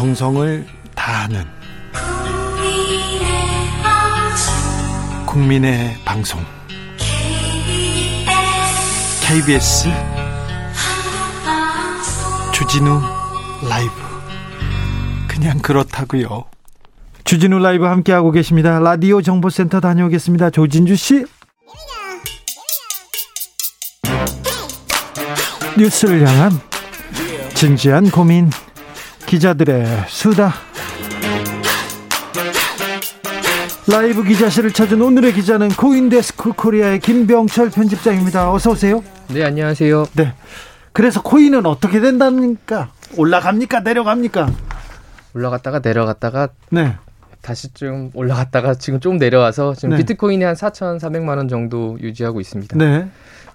정성을 다하는 국민의 방송 KBS 주진우 라이브 그냥 그렇다고요. 주진우 라이브 함께 하고 계십니다. 라디오 정보센터 다녀오겠습니다. 조진주 씨. 뉴스를 향한 진지한 고민 기자들의 수다 라이브 기자실을 찾은 오늘의 기자는 코인데스크 코리아의 김병철 편집장입니다. 어서 오세요. 네, 안녕하세요. 네. 그래서 코인은 어떻게 된답니까? 올라갑니까? 내려갑니까? 올라갔다가 내려갔다가 네. 다시 좀 올라갔다가 지금 좀 내려와서 지금 네. 비트코인이 한 4,400만 원 정도 유지하고 있습니다. 네.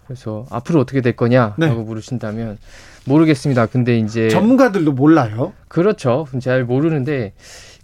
그래서 앞으로 어떻게 될 거냐라고 네. 물으신다면 모르겠습니다. 근데 이제 전문가들도 몰라요. 그렇죠. 잘 모르는데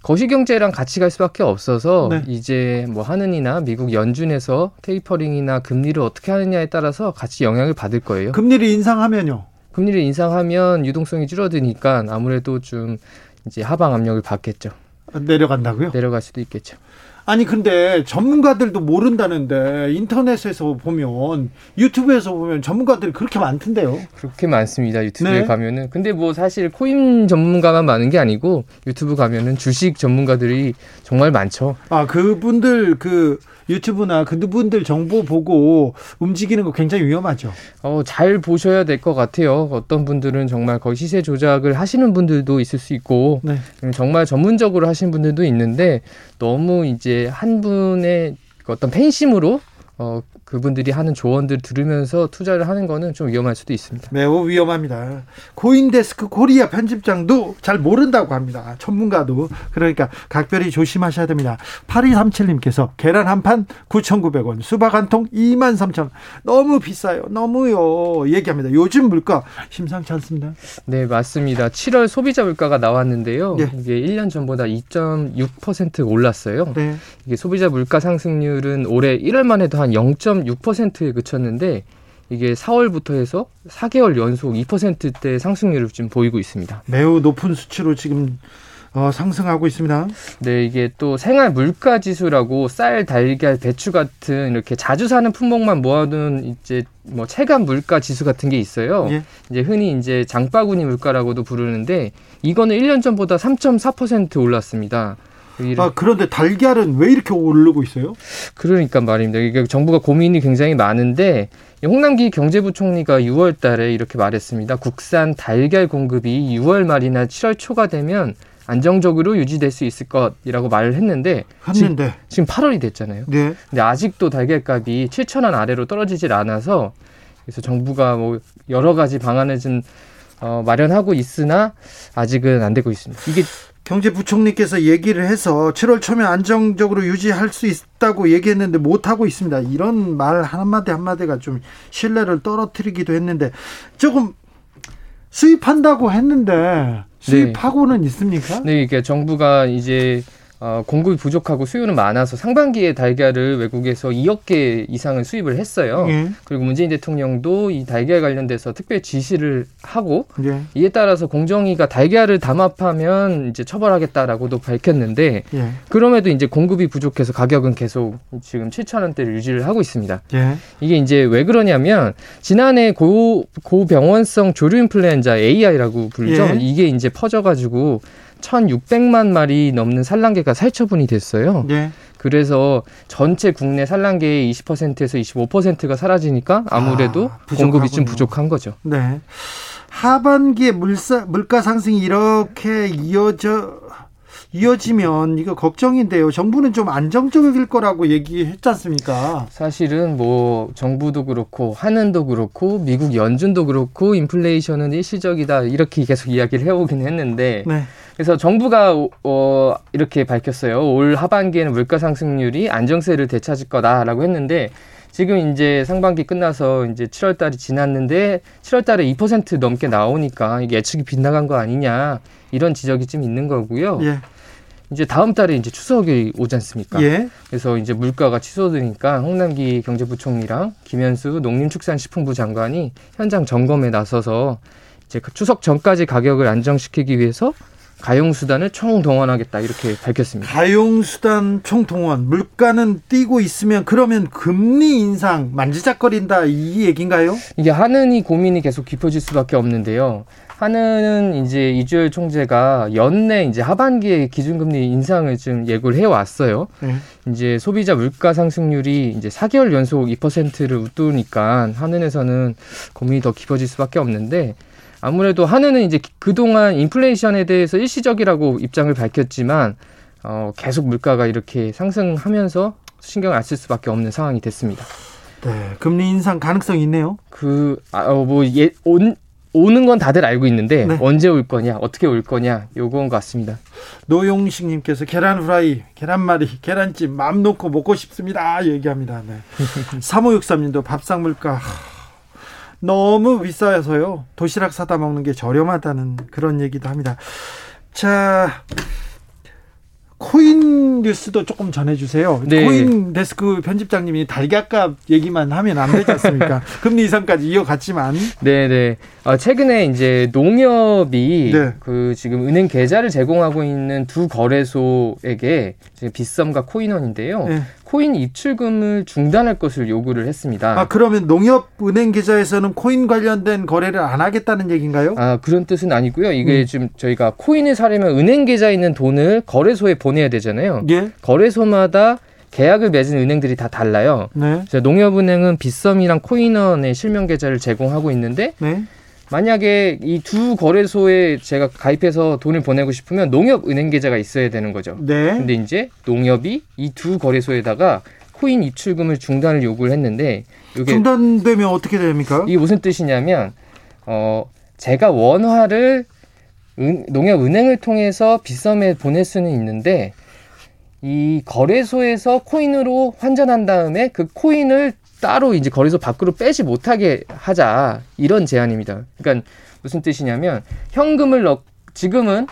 거시경제랑 같이 갈 수밖에 없어서 네. 이제 뭐 하느니나 미국 연준에서 테이퍼링이나 금리를 어떻게 하느냐에 따라서 같이 영향을 받을 거예요. 금리를 인상하면요. 금리를 인상하면 유동성이 줄어드니까 아무래도 좀 이제 하방 압력을 받겠죠. 내려간다고요? 내려갈 수도 있겠죠. 아니 근데 전문가들도 모른다는데 인터넷에서 보면 유튜브에서 보면 전문가들이 그렇게 많던데요. 그렇게 많습니다. 유튜브에 네. 가면은. 근데 뭐 사실 코인 전문가만 많은 게 아니고 유튜브 가면은 주식 전문가들이 정말 많죠. 아 그분들 그 유튜브나 그분들 정보 보고 움직이는 거 굉장히 위험하죠. 어, 잘 보셔야 될 것 같아요. 어떤 분들은 정말 거의 시세 조작을 하시는 분들도 있을 수 있고 네. 음, 정말 전문적으로 하시는 분들도 있는데 너무 이제 한 분의 그 어떤 팬심으로 어, 그분들이 하는 조언들 들으면서 투자를 하는 거는 좀 위험할 수도 있습니다. 매우 위험합니다. 코인데스크 코리아 편집장도 잘 모른다고 합니다. 전문가도. 그러니까 각별히 조심하셔야 됩니다. 8237님께서 계란 한 판 9,900원, 수박 한 통 23,000원. 너무 비싸요. 너무요. 얘기합니다. 요즘 물가 심상치 않습니다. 네, 맞습니다. 7월 소비자 물가가 나왔는데요. 예. 이게 1년 전보다 2.6% 올랐어요. 네. 이게 소비자 물가 상승률은 올해 1월만 해도 한 0.6%에 그쳤는데 이게 4월부터 해서 4개월 연속 2%대 상승률을 지금 보이고 있습니다. 매우 높은 수치로 지금 어, 상승하고 있습니다. 네, 이게 또 생활 물가 지수라고 쌀, 달걀, 배추 같은 이렇게 자주 사는 품목만 모아둔 이제 뭐 체감 물가 지수 같은 게 있어요. 예. 이제 흔히 이제 장바구니 물가라고도 부르는데 이거는 1년 전보다 3.4% 올랐습니다. 아, 그런데 달걀은 왜 이렇게 오르고 있어요? 그러니까 말입니다. 이게 정부가 고민이 굉장히 많은데 이 홍남기 경제부총리가 6월 달에 이렇게 말했습니다. 국산 달걀 공급이 6월 말이나 7월 초가 되면 안정적으로 유지될 수 있을 것이라고 말을 했는데 했는데. 지금 8월이 됐잖아요. 네. 근데 아직도 달걀값이 7천 원 아래로 떨어지질 않아서 그래서 정부가 뭐 여러 가지 방안을 좀 어, 마련하고 있으나 아직은 안 되고 있습니다. 이게 경제부총리께서 얘기를 해서 7월 초면 안정적으로 유지할 수 있다고 얘기했는데 못하고 있습니다. 이런 말 한마디 한마디가 좀 신뢰를 떨어뜨리기도 했는데 조금 수입한다고 했는데 수입하고는 있습니까? 네, 이게 정부가 이제 어, 공급이 부족하고 수요는 많아서 상반기에 달걀을 외국에서 2억 개 이상을 수입을 했어요. 예. 그리고 문재인 대통령도 이 달걀 관련돼서 특별 지시를 하고 예. 이에 따라서 공정위가 달걀을 담합하면 이제 처벌하겠다라고도 밝혔는데 예. 그럼에도 이제 공급이 부족해서 가격은 계속 지금 7천 원대를 유지를 하고 있습니다. 예. 이게 이제 왜 그러냐면 지난해 고 고병원성 조류 인플루엔자 AI라고 불리죠. 예. 이게 이제 퍼져가지고 1,600만 마리 넘는 산란개가 살처분이 됐어요. 예. 그래서 전체 국내 산란개의 20%에서 25%가 사라지니까 아무래도 아, 공급이 좀. 부족한 거죠. 네. 하반기에 물가 상승이 이렇게 이어져 이어지면 이거 걱정인데요. 정부는 좀 안정적일 거라고 얘기했지 않습니까? 사실은 뭐 정부도 그렇고 한은도 그렇고 미국 연준도 그렇고 인플레이션은 일시적이다 이렇게 계속 이야기를 해오긴 했는데 네. 그래서 정부가 어, 이렇게 밝혔어요. 올 하반기에는 물가 상승률이 안정세를 되찾을 거다라고 했는데 지금 이제 상반기 끝나서 이제 7월 달이 지났는데 7월 달에 2% 넘게 나오니까 이게 예측이 빗나간 거 아니냐 이런 지적이 좀 있는 거고요. 예. 이제 다음 달에 이제 추석이 오지 않습니까? 예. 그래서 이제 물가가 취소되니까 홍남기 경제부총리랑 김현수 농림축산식품부 장관이 현장 점검에 나서서 이제 그 추석 전까지 가격을 안정시키기 위해서 가용수단을 총동원하겠다 이렇게 밝혔습니다. 가용수단 총동원 물가는 뛰고 있으면 그러면 금리 인상 만지작거린다 이 얘기인가요? 이게 하느니 고민이 계속 깊어질 수밖에 없는데요. 하느는 이제 이주열 총재가 연내 이제 하반기에 기준금리 인상을 좀 예고를 해왔어요. 네. 이제 소비자 물가 상승률이 이제 4개월 연속 2%를 웃도니까 하느에서는 고민이 더 깊어질 수밖에 없는데 아무래도 한은은 이제 그동안 인플레이션에 대해서 일시적이라고 입장을 밝혔지만 어, 계속 물가가 이렇게 상승하면서 신경을 안 쓸 수밖에 없는 상황이 됐습니다. 네, 금리 인상 가능성이 있네요. 그, 아, 어, 뭐, 예, 온, 오는 건 다들 알고 있는데 네. 언제 올 거냐, 어떻게 올 거냐, 요건 것 같습니다. 노용식 님께서 계란 후라이, 계란말이, 계란찜 마음 놓고 먹고 싶습니다. 얘기합니다. 네. 3563 님도 밥상 물가 너무 비싸서요. 도시락 사다 먹는 게 저렴하다는 그런 얘기도 합니다. 자, 코인 뉴스도 조금 전해주세요. 네. 코인 데스크 편집장님이 달걀값 얘기만 하면 안 되지 않습니까? 금리 이상까지 이어갔지만. 네네. 아, 최근에 이제 농협이 네. 그 지금 은행 계좌를 제공하고 있는 두 거래소에게 빗썸과 코인원인데요. 네. 코인 입출금을 중단할 것을 요구를 했습니다. 아, 그러면 농협 은행 계좌에서는 코인 관련된 거래를 안 하겠다는 얘기인가요? 아, 그런 뜻은 아니고요. 이게 음. 지금 저희가 코인을 사려면 은행 계좌에 있는 돈을 거래소에 보내야 되잖아요. 예. 거래소마다 계약을 맺은 은행들이 다 달라요. 네. 농협은행은 빗썸이랑 코인원의 실명 계좌를 제공하고 있는데 네. 만약에 이 두 거래소에 제가 가입해서 돈을 보내고 싶으면 농협 은행 계좌가 있어야 되는 거죠. 네. 근데 이제 농협이 이 두 거래소에다가 코인 입출금을 중단을 요구를 했는데 이게 중단되면 어떻게 됩니까? 이게 무슨 뜻이냐면 어 제가 원화를 은, 농협 은행을 통해서 빗썸에 보낼 수는 있는데 이 거래소에서 코인으로 환전한 다음에 그 코인을 따로 이제 거래소 밖으로 빼지 못하게 하자 이런 제안입니다. 그러니까 무슨 뜻이냐면 현금을 넣 지금은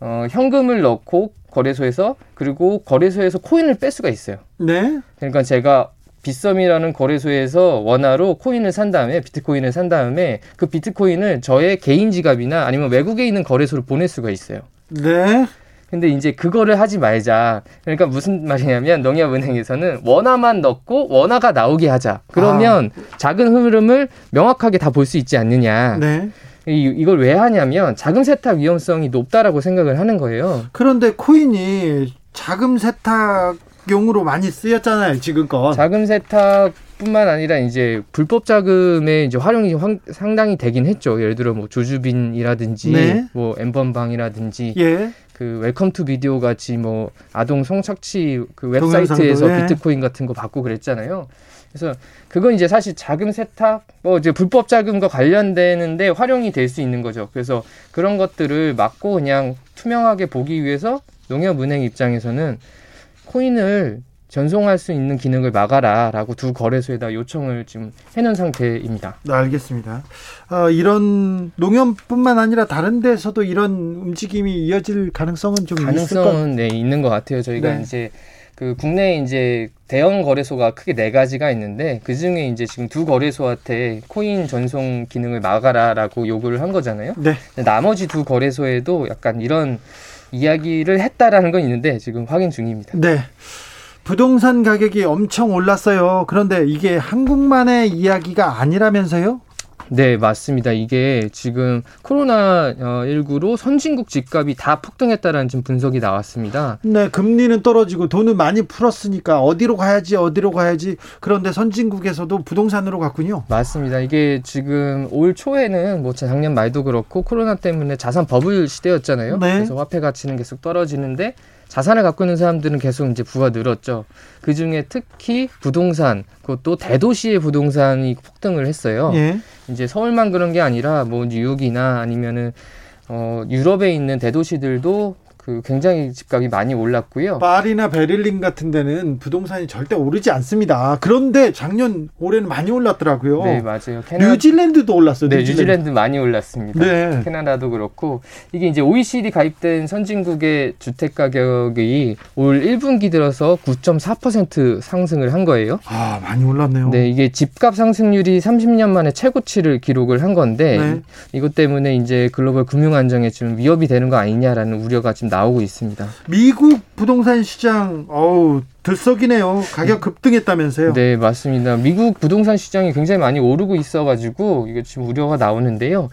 어, 현금을 넣고 거래소에서 그리고 거래소에서 코인을 뺄 수가 있어요. 네. 그러니까 제가 빗썸이라는 거래소에서 원화로 코인을 산 다음에 비트코인을 산 다음에 그 비트코인을 저의 개인 지갑이나 아니면 외국에 있는 거래소로 보낼 수가 있어요. 네. 근데 이제 그거를 하지 말자. 그러니까 무슨 말이냐면 농협은행에서는 원화만 넣고 원화가 나오게 하자. 그러면 아. 작은 흐름을 명확하게 다 볼 수 있지 않느냐. 네. 이, 이걸 왜 하냐면 자금 세탁 위험성이 높다라고 생각을 하는 거예요. 그런데 코인이 자금 세탁 용으로 많이 쓰였잖아요, 지금껏. 자금 세탁 뿐만 아니라 이제 불법 자금의 이제 활용이 황, 상당히 되긴 했죠. 예를 들어 뭐 조주빈이라든지 네. 뭐 n번방이라든지 예. 그 Welcome to Video 같이 뭐 아동 성착취 그 웹사이트에서 예. 비트코인 같은 거 받고 그랬잖아요. 그래서 그건 이제 사실 자금 세탁 뭐 이제 불법 자금과 관련되는데 활용이 될 수 있는 거죠. 그래서 그런 것들을 막고 그냥 투명하게 보기 위해서 농협은행 입장에서는 코인을 전송할 수 있는 기능을 막아라라고 두 거래소에다 요청을 지금 해놓은 상태입니다. 네, 알겠습니다. 어, 이런 농협뿐만 아니라 다른 데서도 이런 움직임이 이어질 가능성은 좀 가능성은 네 있는 것 같아요. 저희가 네. 이제 그 국내에 이제 대형 거래소가 크게 네 가지가 있는데 그 중에 이제 지금 두 거래소한테 코인 전송 기능을 막아라라고 요구를 한 거잖아요. 네. 나머지 두 거래소에도 약간 이런 이야기를 했다라는 건 있는데 지금 확인 중입니다. 네. 부동산 가격이 엄청 올랐어요. 그런데 이게 한국만의 이야기가 아니라면서요? 네, 맞습니다. 이게 지금 코로나19로 선진국 집값이 다 폭등했다라는 좀 분석이 나왔습니다. 네, 금리는 떨어지고 돈을 많이 풀었으니까 어디로 가야지, 어디로 가야지. 그런데 선진국에서도 부동산으로 갔군요. 맞습니다. 이게 지금 올 초에는 뭐 작년 말도 그렇고 코로나 때문에 자산 버블 시대였잖아요. 네. 그래서 화폐 가치는 계속 떨어지는데 자산을 갖고 있는 사람들은 계속 이제 부가 늘었죠. 그 중에 특히 부동산, 그것도 대도시의 부동산이 폭등을 했어요. 예. 이제 서울만 그런 게 아니라 뭐 뉴욕이나 아니면은 어 유럽에 있는 대도시들도 그 굉장히 집값이 많이 올랐고요. 파리나 베를린 같은 데는 부동산이 절대 오르지 않습니다. 그런데 작년 올해는 많이 올랐더라고요. 네, 맞아요. 캐나... 뉴질랜드도 올랐어요. 네, 뉴질랜드. 뉴질랜드 많이 올랐습니다. 네. 캐나다도 그렇고 이게 이제 OECD 가입된 선진국의 주택 가격이 올 1분기 들어서 9.4% 상승을 한 거예요. 아, 많이 올랐네요. 네, 이게 집값 상승률이 30년 만에 최고치를 기록을 한 건데 네. 이것 때문에 이제 글로벌 금융 안정에 좀 위협이 되는 거 아니냐라는 우려가 지금 나오고 있습니다. 미국 부동산 시장 어우 들썩이네요. 가격 급등했다면서요? 네, 맞습니다. 미국 부동산 시장이 굉장히 많이 오르고 있어 가지고 이게 지금 우려가 나오는데요.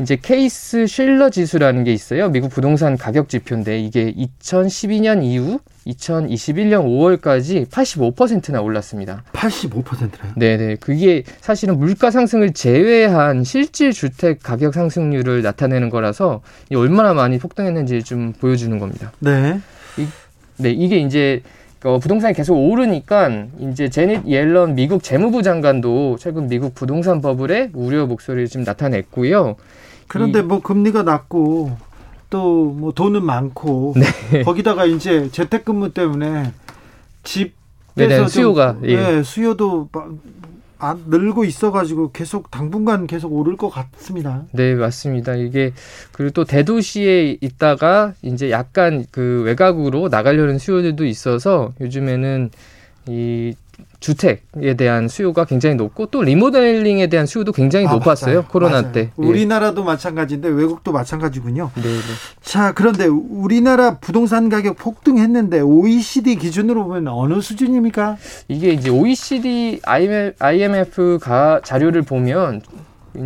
이제 케이스 쉴러 지수라는 게 있어요. 미국 부동산 가격 지표인데 이게 2012년 이후 2021년 5월까지 85%나 올랐습니다. 85%나요? 네네. 그게 사실은 물가 상승을 제외한 실질 주택 가격 상승률을 나타내는 거라서 얼마나 많이 폭등했는지 좀 보여주는 겁니다. 네. 이, 네, 이게 이제 어, 부동산이 계속 오르니까 이제 제닛 옐런 미국 재무부 장관도 최근 미국 부동산 버블에 우려 목소리를 좀 나타냈고요. 그런데 이, 뭐 금리가 낮고 또 뭐 돈은 많고 네. 거기다가 이제 재택근무 때문에 집에서 수요가 좀, 예. 네, 수요도 안 늘고 있어가지고 계속 당분간 계속 오를 것 같습니다. 네, 맞습니다. 이게 그리고 또 대도시에 있다가 이제 약간 그 외곽으로 나가려는 수요들도 있어서 요즘에는 이 주택에 대한 수요가 굉장히 높고 또 리모델링에 대한 수요도 굉장히 아, 높았어요 맞아요. 코로나 맞아요. 때. 예. 우리나라도 예. 마찬가지인데 외국도 마찬가지군요. 네, 네. 자 그런데 우리나라 부동산 가격 폭등했는데 OECD 기준으로 보면 어느 수준입니까? 이게 이제 OECD IMF 가 자료를 보면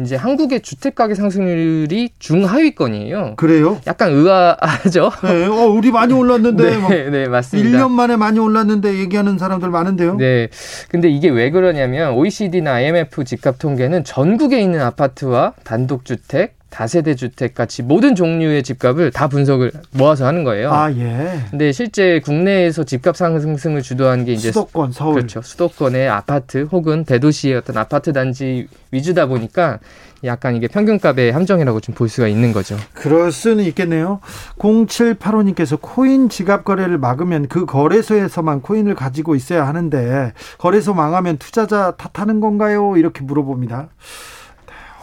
이제 한국의 주택 가격 상승률이 중하위권이에요. 그래요? 약간 의아하죠. 네, 어, 우리 많이 올랐는데. 네, 네, 맞습니다. 1년 만에 많이 올랐는데 얘기하는 사람들 많은데요. 네. 근데 이게 왜 그러냐면 OECD나 IMF 집값 통계는 전국에 있는 아파트와 단독 주택, 다세대 주택 같이 모든 종류의 집값을 다 분석을 모아서 하는 거예요. 아, 예. 근데 실제 국내에서 집값 상승을 주도한 게 이제 수도권, 서울. 그렇죠. 수도권의 아파트 혹은 대도시의 어떤 아파트 단지 위주다 보니까 약간 이게 평균값의 함정이라고 좀 볼 수가 있는 거죠. 그럴 수는 있겠네요. 0785님께서 코인 지갑 거래를 막으면 그 거래소에서만 코인을 가지고 있어야 하는데 거래소 망하면 투자자 탓하는 건가요? 이렇게 물어봅니다.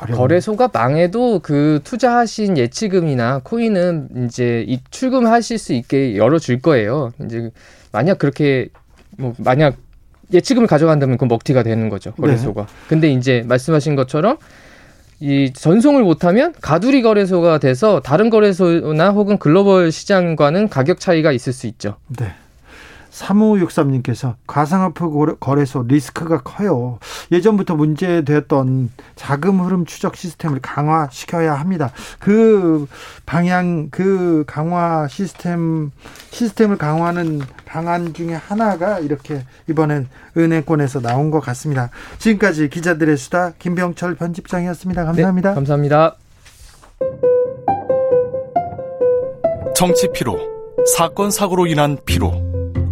어려운. 거래소가 망해도 그 투자하신 예치금이나 코인은 이제 이 출금하실 수 있게 열어줄 거예요. 이제 만약 그렇게 뭐 만약 예치금을 가져간다면 그 먹튀가 되는 거죠 거래소가. 네. 근데 이제 말씀하신 것처럼 이 전송을 못하면 가두리 거래소가 돼서 다른 거래소나 혹은 글로벌 시장과는 가격 차이가 있을 수 있죠. 네. 3563님께서 가상화폐 거래소 리스크가 커요. 예전부터 문제되었던 자금 흐름 추적 시스템을 강화시켜야 합니다. 그 방향, 그 강화 시스템, 시스템을 강화하는 방안 중에 하나가 이렇게 이번엔 은행권에서 나온 것 같습니다. 지금까지 기자들의 수다 김병철 편집장이었습니다. 감사합니다. 네, 감사합니다. 정치 피로, 사건 사고로 인한 피로.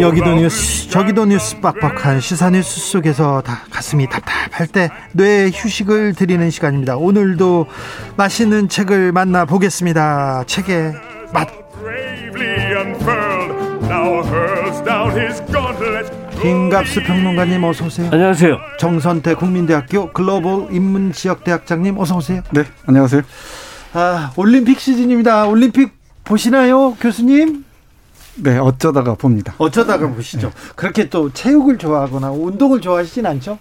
여기도 뉴스 저기도 뉴스 빡빡한 시사 뉴스 속에서 다 가슴이 답답할 때뇌 휴식을 드리는 시간입니다. 오늘도 맛있는 책을 만나 보겠습니다. 책의 맛. 김갑수 평론가님 어서 오세요. 안녕하세요. 정선태 국민대학교 글로벌 인문지역대학장님 어서 오세요. 네, 안녕하세요. 아 올림픽 시즌입니다. 올림픽 보시나요, 교수님? 네, 어쩌다가 봅니다. 어쩌다가 보시죠. 네. 그렇게 또 체육을 좋아하거나 운동을 좋아하시진 않죠?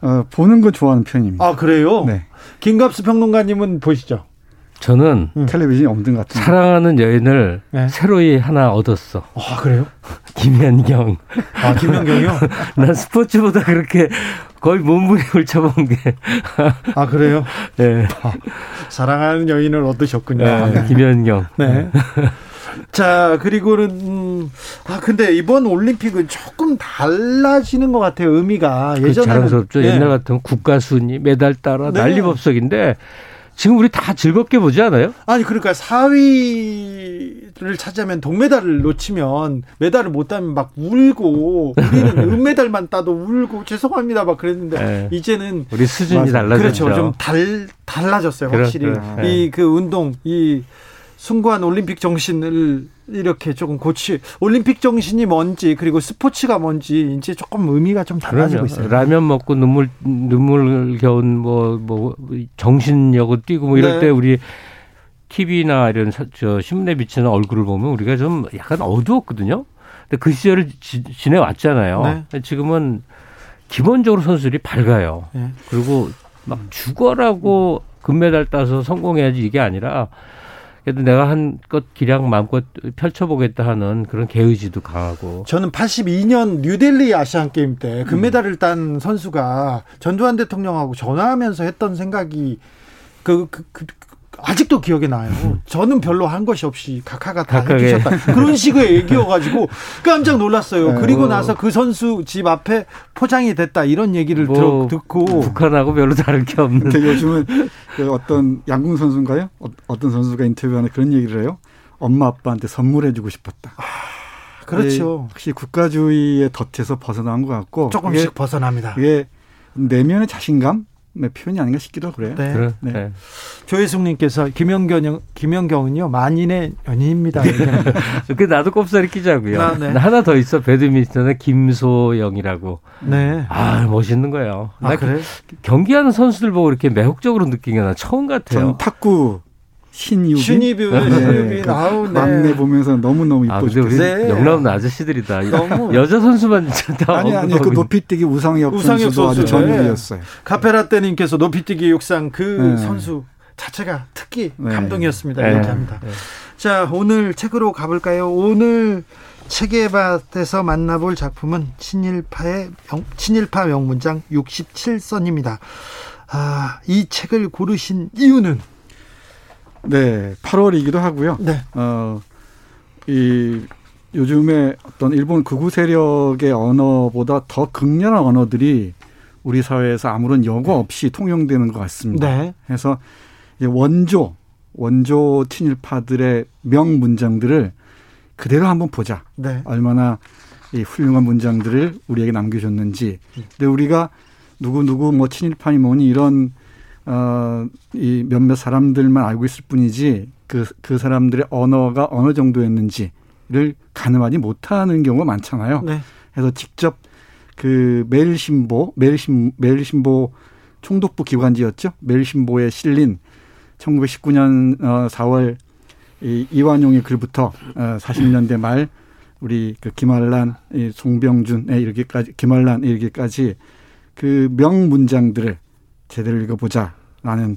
어, 보는 거 좋아하는 편입니다. 아, 그래요? 네. 김갑수 평론가님은 보시죠? 저는 음. 텔레비전이 없는 것 같은데. 사랑하는 여인을 네. 새로이 하나 얻었어. 아 그래요? 김연경. 아 김연경이요? 난 스포츠보다 그렇게 거의 몸부림 을 쳐본 게. 아 그래요? 네. 사랑하는 여인을 얻으셨군요. 네. 김연경. 네. 자, 그리고는, 음, 아, 근데 이번 올림픽은 조금 달라지는 것 같아요, 의미가. 그 예전에는. 자랑스럽죠. 네. 옛날 같으면 국가 순위, 메달 따라 네. 난리법석인데 지금 우리 다 즐겁게 보지 않아요? 아니, 그러니까 4위를 차지하면 동메달을 놓치면 메달을 못 따면 막 울고, 우리는 은메달만 따도 울고, 죄송합니다, 막 그랬는데, 네. 이제는. 우리 수준이. 달라졌죠. 그렇죠. 좀 달, 달라졌어요, 그래, 확실히. 네. 이그 운동, 이 숭고한 올림픽 정신을 이렇게 조금 고치, 올림픽 정신이 뭔지, 그리고 스포츠가 뭔지, 이제 조금 의미가 좀 달라지고 있어요. 라면 먹고 눈물 눈물 겨운 뭐뭐 정신력을 뛰고 뭐 이럴 네. 때 우리 TV나 이런 사- 저 신문에 비치는 얼굴을 보면 우리가 좀 약간 어두웠거든요. 근데 그 시절을 지, 내왔잖아요 네. 지금은 기본적으로 선수들이 밝아요. 네. 그리고 막 죽어라고 금메달 따서 성공해야지 이게 아니라 그래도 내가 한껏 기량 마음껏 펼쳐보겠다 하는 그런 개의지도 강하고. 저는 82년 뉴델리 아시안 게임 때 금메달을 딴 선수가 전두환 대통령하고 전화하면서 했던 생각이 그, 그, 그, 그 아직도 기억에 나요. 저는 별로 한 것이 없이 각하가 다 각하게. 해주셨다. 그런 식의 얘기여가지고 깜짝 놀랐어요. 네. 그리고 뭐. 나서 그 선수 집 앞에 포장이 됐다 이런 얘기를 뭐 들어, 듣고 북한하고 별로 다를 게 없는 근데 요즘은 그 어떤 양궁 선수인가요? 어, 떤 선수가 인터뷰하는 그런 얘기를 해요. 엄마 아빠한테 선물해주고 싶었다. 그렇죠. 이게 확실히 국가주의의 덫에서 벗어난 것 같고 조금씩 이게, 벗어납니다. 이게 내면의 자신감의 표현이 아닌가 싶기도 그래요. 네. 그래, 네. 네. 조혜숙님께서 김연경 김연경은요 만인의 연인입니다. 그 나도 꼽사리 끼자고요. 아, 네. 하나 더 있어 배드민턴의 김소영이라고. 네. 아 멋있는 거예요. 아나 그래? 경기하는 선수들 보고 이렇게 매혹적으로 느낀 게 나 처음 같아요. 전 탁구 신이우빈 신이뷰, 네. 신이뷰, 그 아우, 네. 막내 보면서 너무 너무 아 이뻐 우리 죽겠어요. 네. 영남 아저씨들이다. 너무- 여자 선수만 진짜 다 아니 아니 그 높이뛰기 우상혁, 우상혁 선수도 아주 선수, 네. 전율이었어요. 카페라떼님께서 높이뛰기 육상 그 네. 선수 자체가 특히 네. 감동이었습니다. 네. 이렇게 합니다. 네. 자, 오늘 책으로 가볼까요? 오늘 책의 밭에서 만나볼 작품은 친일파의 명, 친일파 명문장 67선입니다. 아, 이 책을 고르신 이유는 네, 8월이기도 하고요. 네. 어, 이 요즘에 어떤 일본 극우 세력의 언어보다 더 극렬한 언어들이 우리 사회에서 아무런 여과 없이 통용되는 것 같습니다. 네. 그래서 원조 원조 친일파들의 명 문장들을 그대로 한번 보자. 네. 얼마나 이 훌륭한 문장들을 우리에게 남겨줬는지. 근데 우리가 누구 누구 뭐 친일파니 뭐니 이런 어 이 몇몇 사람들만 알고 있을 뿐이지 그 그 사람들의 언어가 어느 정도였는지를 가늠하지 못하는 경우가 많잖아요. 네. 그래서 직접 그 매일신보 매일신 매일신보 총독부 기관지였죠. 매일신보에 실린 1919년 어 4월 이 이완용의 글부터 어 40년대 말 우리 그 김한란, 이 송병준에 이르기까지 김한란 이르기까지 그 명문장들을 제대로 읽어보자 라는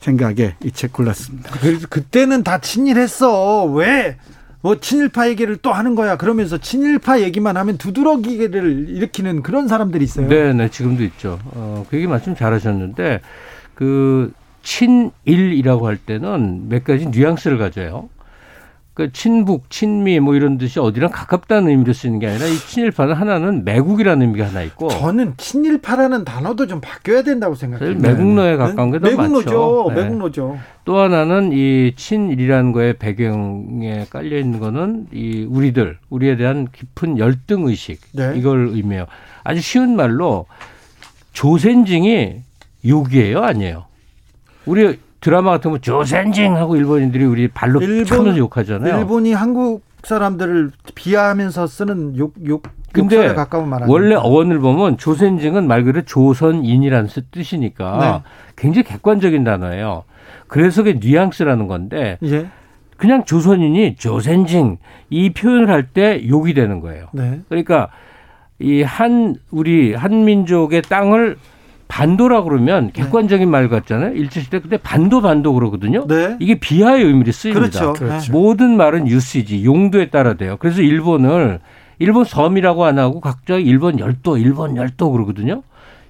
생각에 이 책 골랐습니다. 그래서 그때는 다 친일했어. 왜? 뭐 친일파 얘기를 또 하는 거야. 그러면서 친일파 얘기만 하면 두드러기를 일으키는 그런 사람들이 있어요. 네, 네, 지금도 있죠. 어, 그 얘기 말씀 잘하셨는데, 그, 친일이라고 할 때는 몇 가지 뉘앙스를 가져요. 그 친북, 친미 뭐 이런 뜻이 어디랑 가깝다는 의미로 쓰는 게 아니라 이 친일파는 하나는 매국이라는 의미가 하나 있고 저는 친일파라는 단어도 좀 바뀌어야 된다고 생각해요. 매국노에 가까운 게더 매국노죠. 많죠. 네. 매국노죠. 또 하나는 이 친일이라는 거에 배경에 깔려 있는 거는 이 우리들, 우리에 대한 깊은 열등 의식 네. 이걸 의미해요. 아주 쉬운 말로 조센징이 욕이에요, 아니에요? 우리 드라마 같은 거 조센징 하고 일본인들이 우리 발로 일본- 욕하잖아요. 일본이 한국 사람들을 비하하면서 쓰는 욕, 욕, 근데 가까운 말? 원래 어원을 보면 조센징은 말 그대로 조선인이라는 뜻이니까 네. 굉장히 객관적인 단어예요. 그래서 그게 뉘앙스라는 건데 예. 그냥 조선인이 조센징 이 표현을 할 때 욕이 되는 거예요. 네. 그러니까 이 한 우리 한민족의 땅을 반도라 그러면 객관적인 네. 말 같잖아요. 일제시대 근데 반도 반도 그러거든요. 네. 이게 비하의 의미를 쓰입니다. 그렇죠. 그렇죠. 모든 말은 유시지 용도에 따라 돼요. 그래서 일본을 일본 섬이라고 안 하고 각자 일본 열도, 일본 열도 그러거든요.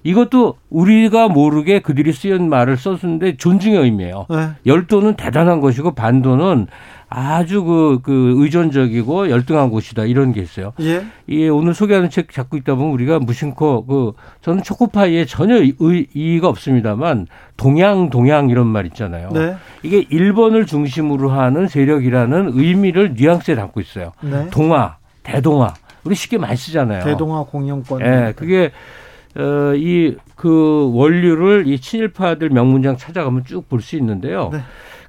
이것도 우리가 모르게 그들이 쓰인 말을 썼는데 존중의 의미예요. 네. 열도는 대단한 것이고 반도는 아주 그, 그 의존적이고 열등한 곳이다 이런 게 있어요. 예. 이 오늘 소개하는 책 잡고 있다 보면 우리가 무심코 그 저는 초코파이에 전혀 의, 이의가 없습니다만 동양 동양 이런 말 있잖아요. 네. 이게 일본을 중심으로 하는 세력이라는 의미를 뉘앙스에 담고 있어요. 네. 동아, 대동아 우리 쉽게 많이 쓰잖아요. 대동아 공영권. 예, 네, 그게 어, 이 그 원류를 이 친일파들 명문장 찾아가면 쭉 볼 수 있는데요. 네.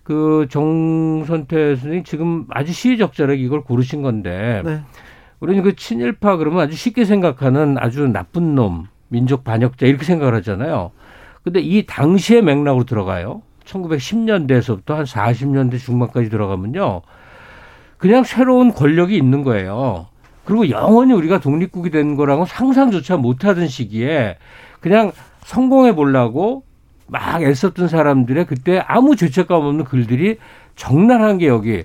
그 정선태 선생님 지금 아주 시의적절하게 이걸 고르신 건데 네. 우리는 그 친일파 그러면 아주 쉽게 생각하는 아주 나쁜 놈, 민족 반역자 이렇게 생각을 하잖아요. 근데 이 당시의 맥락으로 들어가요. 1910년대에서부터 한 40년대 중반까지 들어가면요. 그냥 새로운 권력이 있는 거예요. 그리고 영원히 우리가 독립국이 된 거라고 상상조차 못하던 시기에 그냥 성공해 보려고 막 애썼던 사람들의 그때 아무 죄책감 없는 글들이 적나라한 게 여기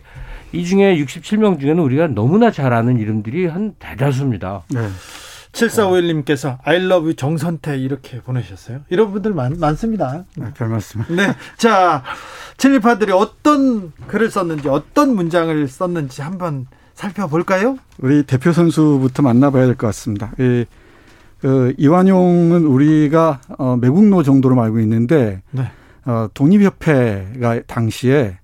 이 중에 67명 중에는 우리가 너무나 잘 아는 이름들이 한 대다수입니다. 네. 7451님께서 I love you 정선태 이렇게 보내셨어요. 이런 분들 많, 많습니다. 네, 별 말씀. 네. 자, 칠리파들이 어떤 글을 썼는지, 어떤 문장을 썼는지 한번 살펴볼까요? 우리 대표 선수부터 만나봐야 될 것 같습니다. 이, 그 이완용은 우리가 어, 매국노 정도로 알고 있는데 네. 어, 독립협회가 당시에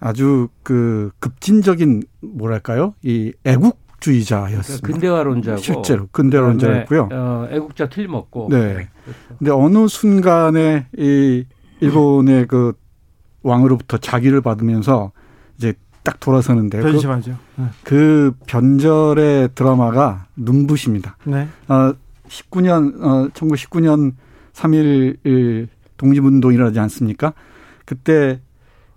아주 그 급진적인 뭐랄까요 이 애국주의자였습니다. 그러니까 근대화론자고 실제로 근대화론자였고요. 어, 애국자 틀림없고. 네. 네. 그렇죠. 근데 어느 순간에 이 일본의 그 왕으로부터 자기를 받으면서 이제 딱 돌아서는데 변심하죠. 그, 네. 그 변절의 드라마가 눈부십니다. 네. 어, 19년 어 1919년 3일 독립운동 이라지 않습니까? 그때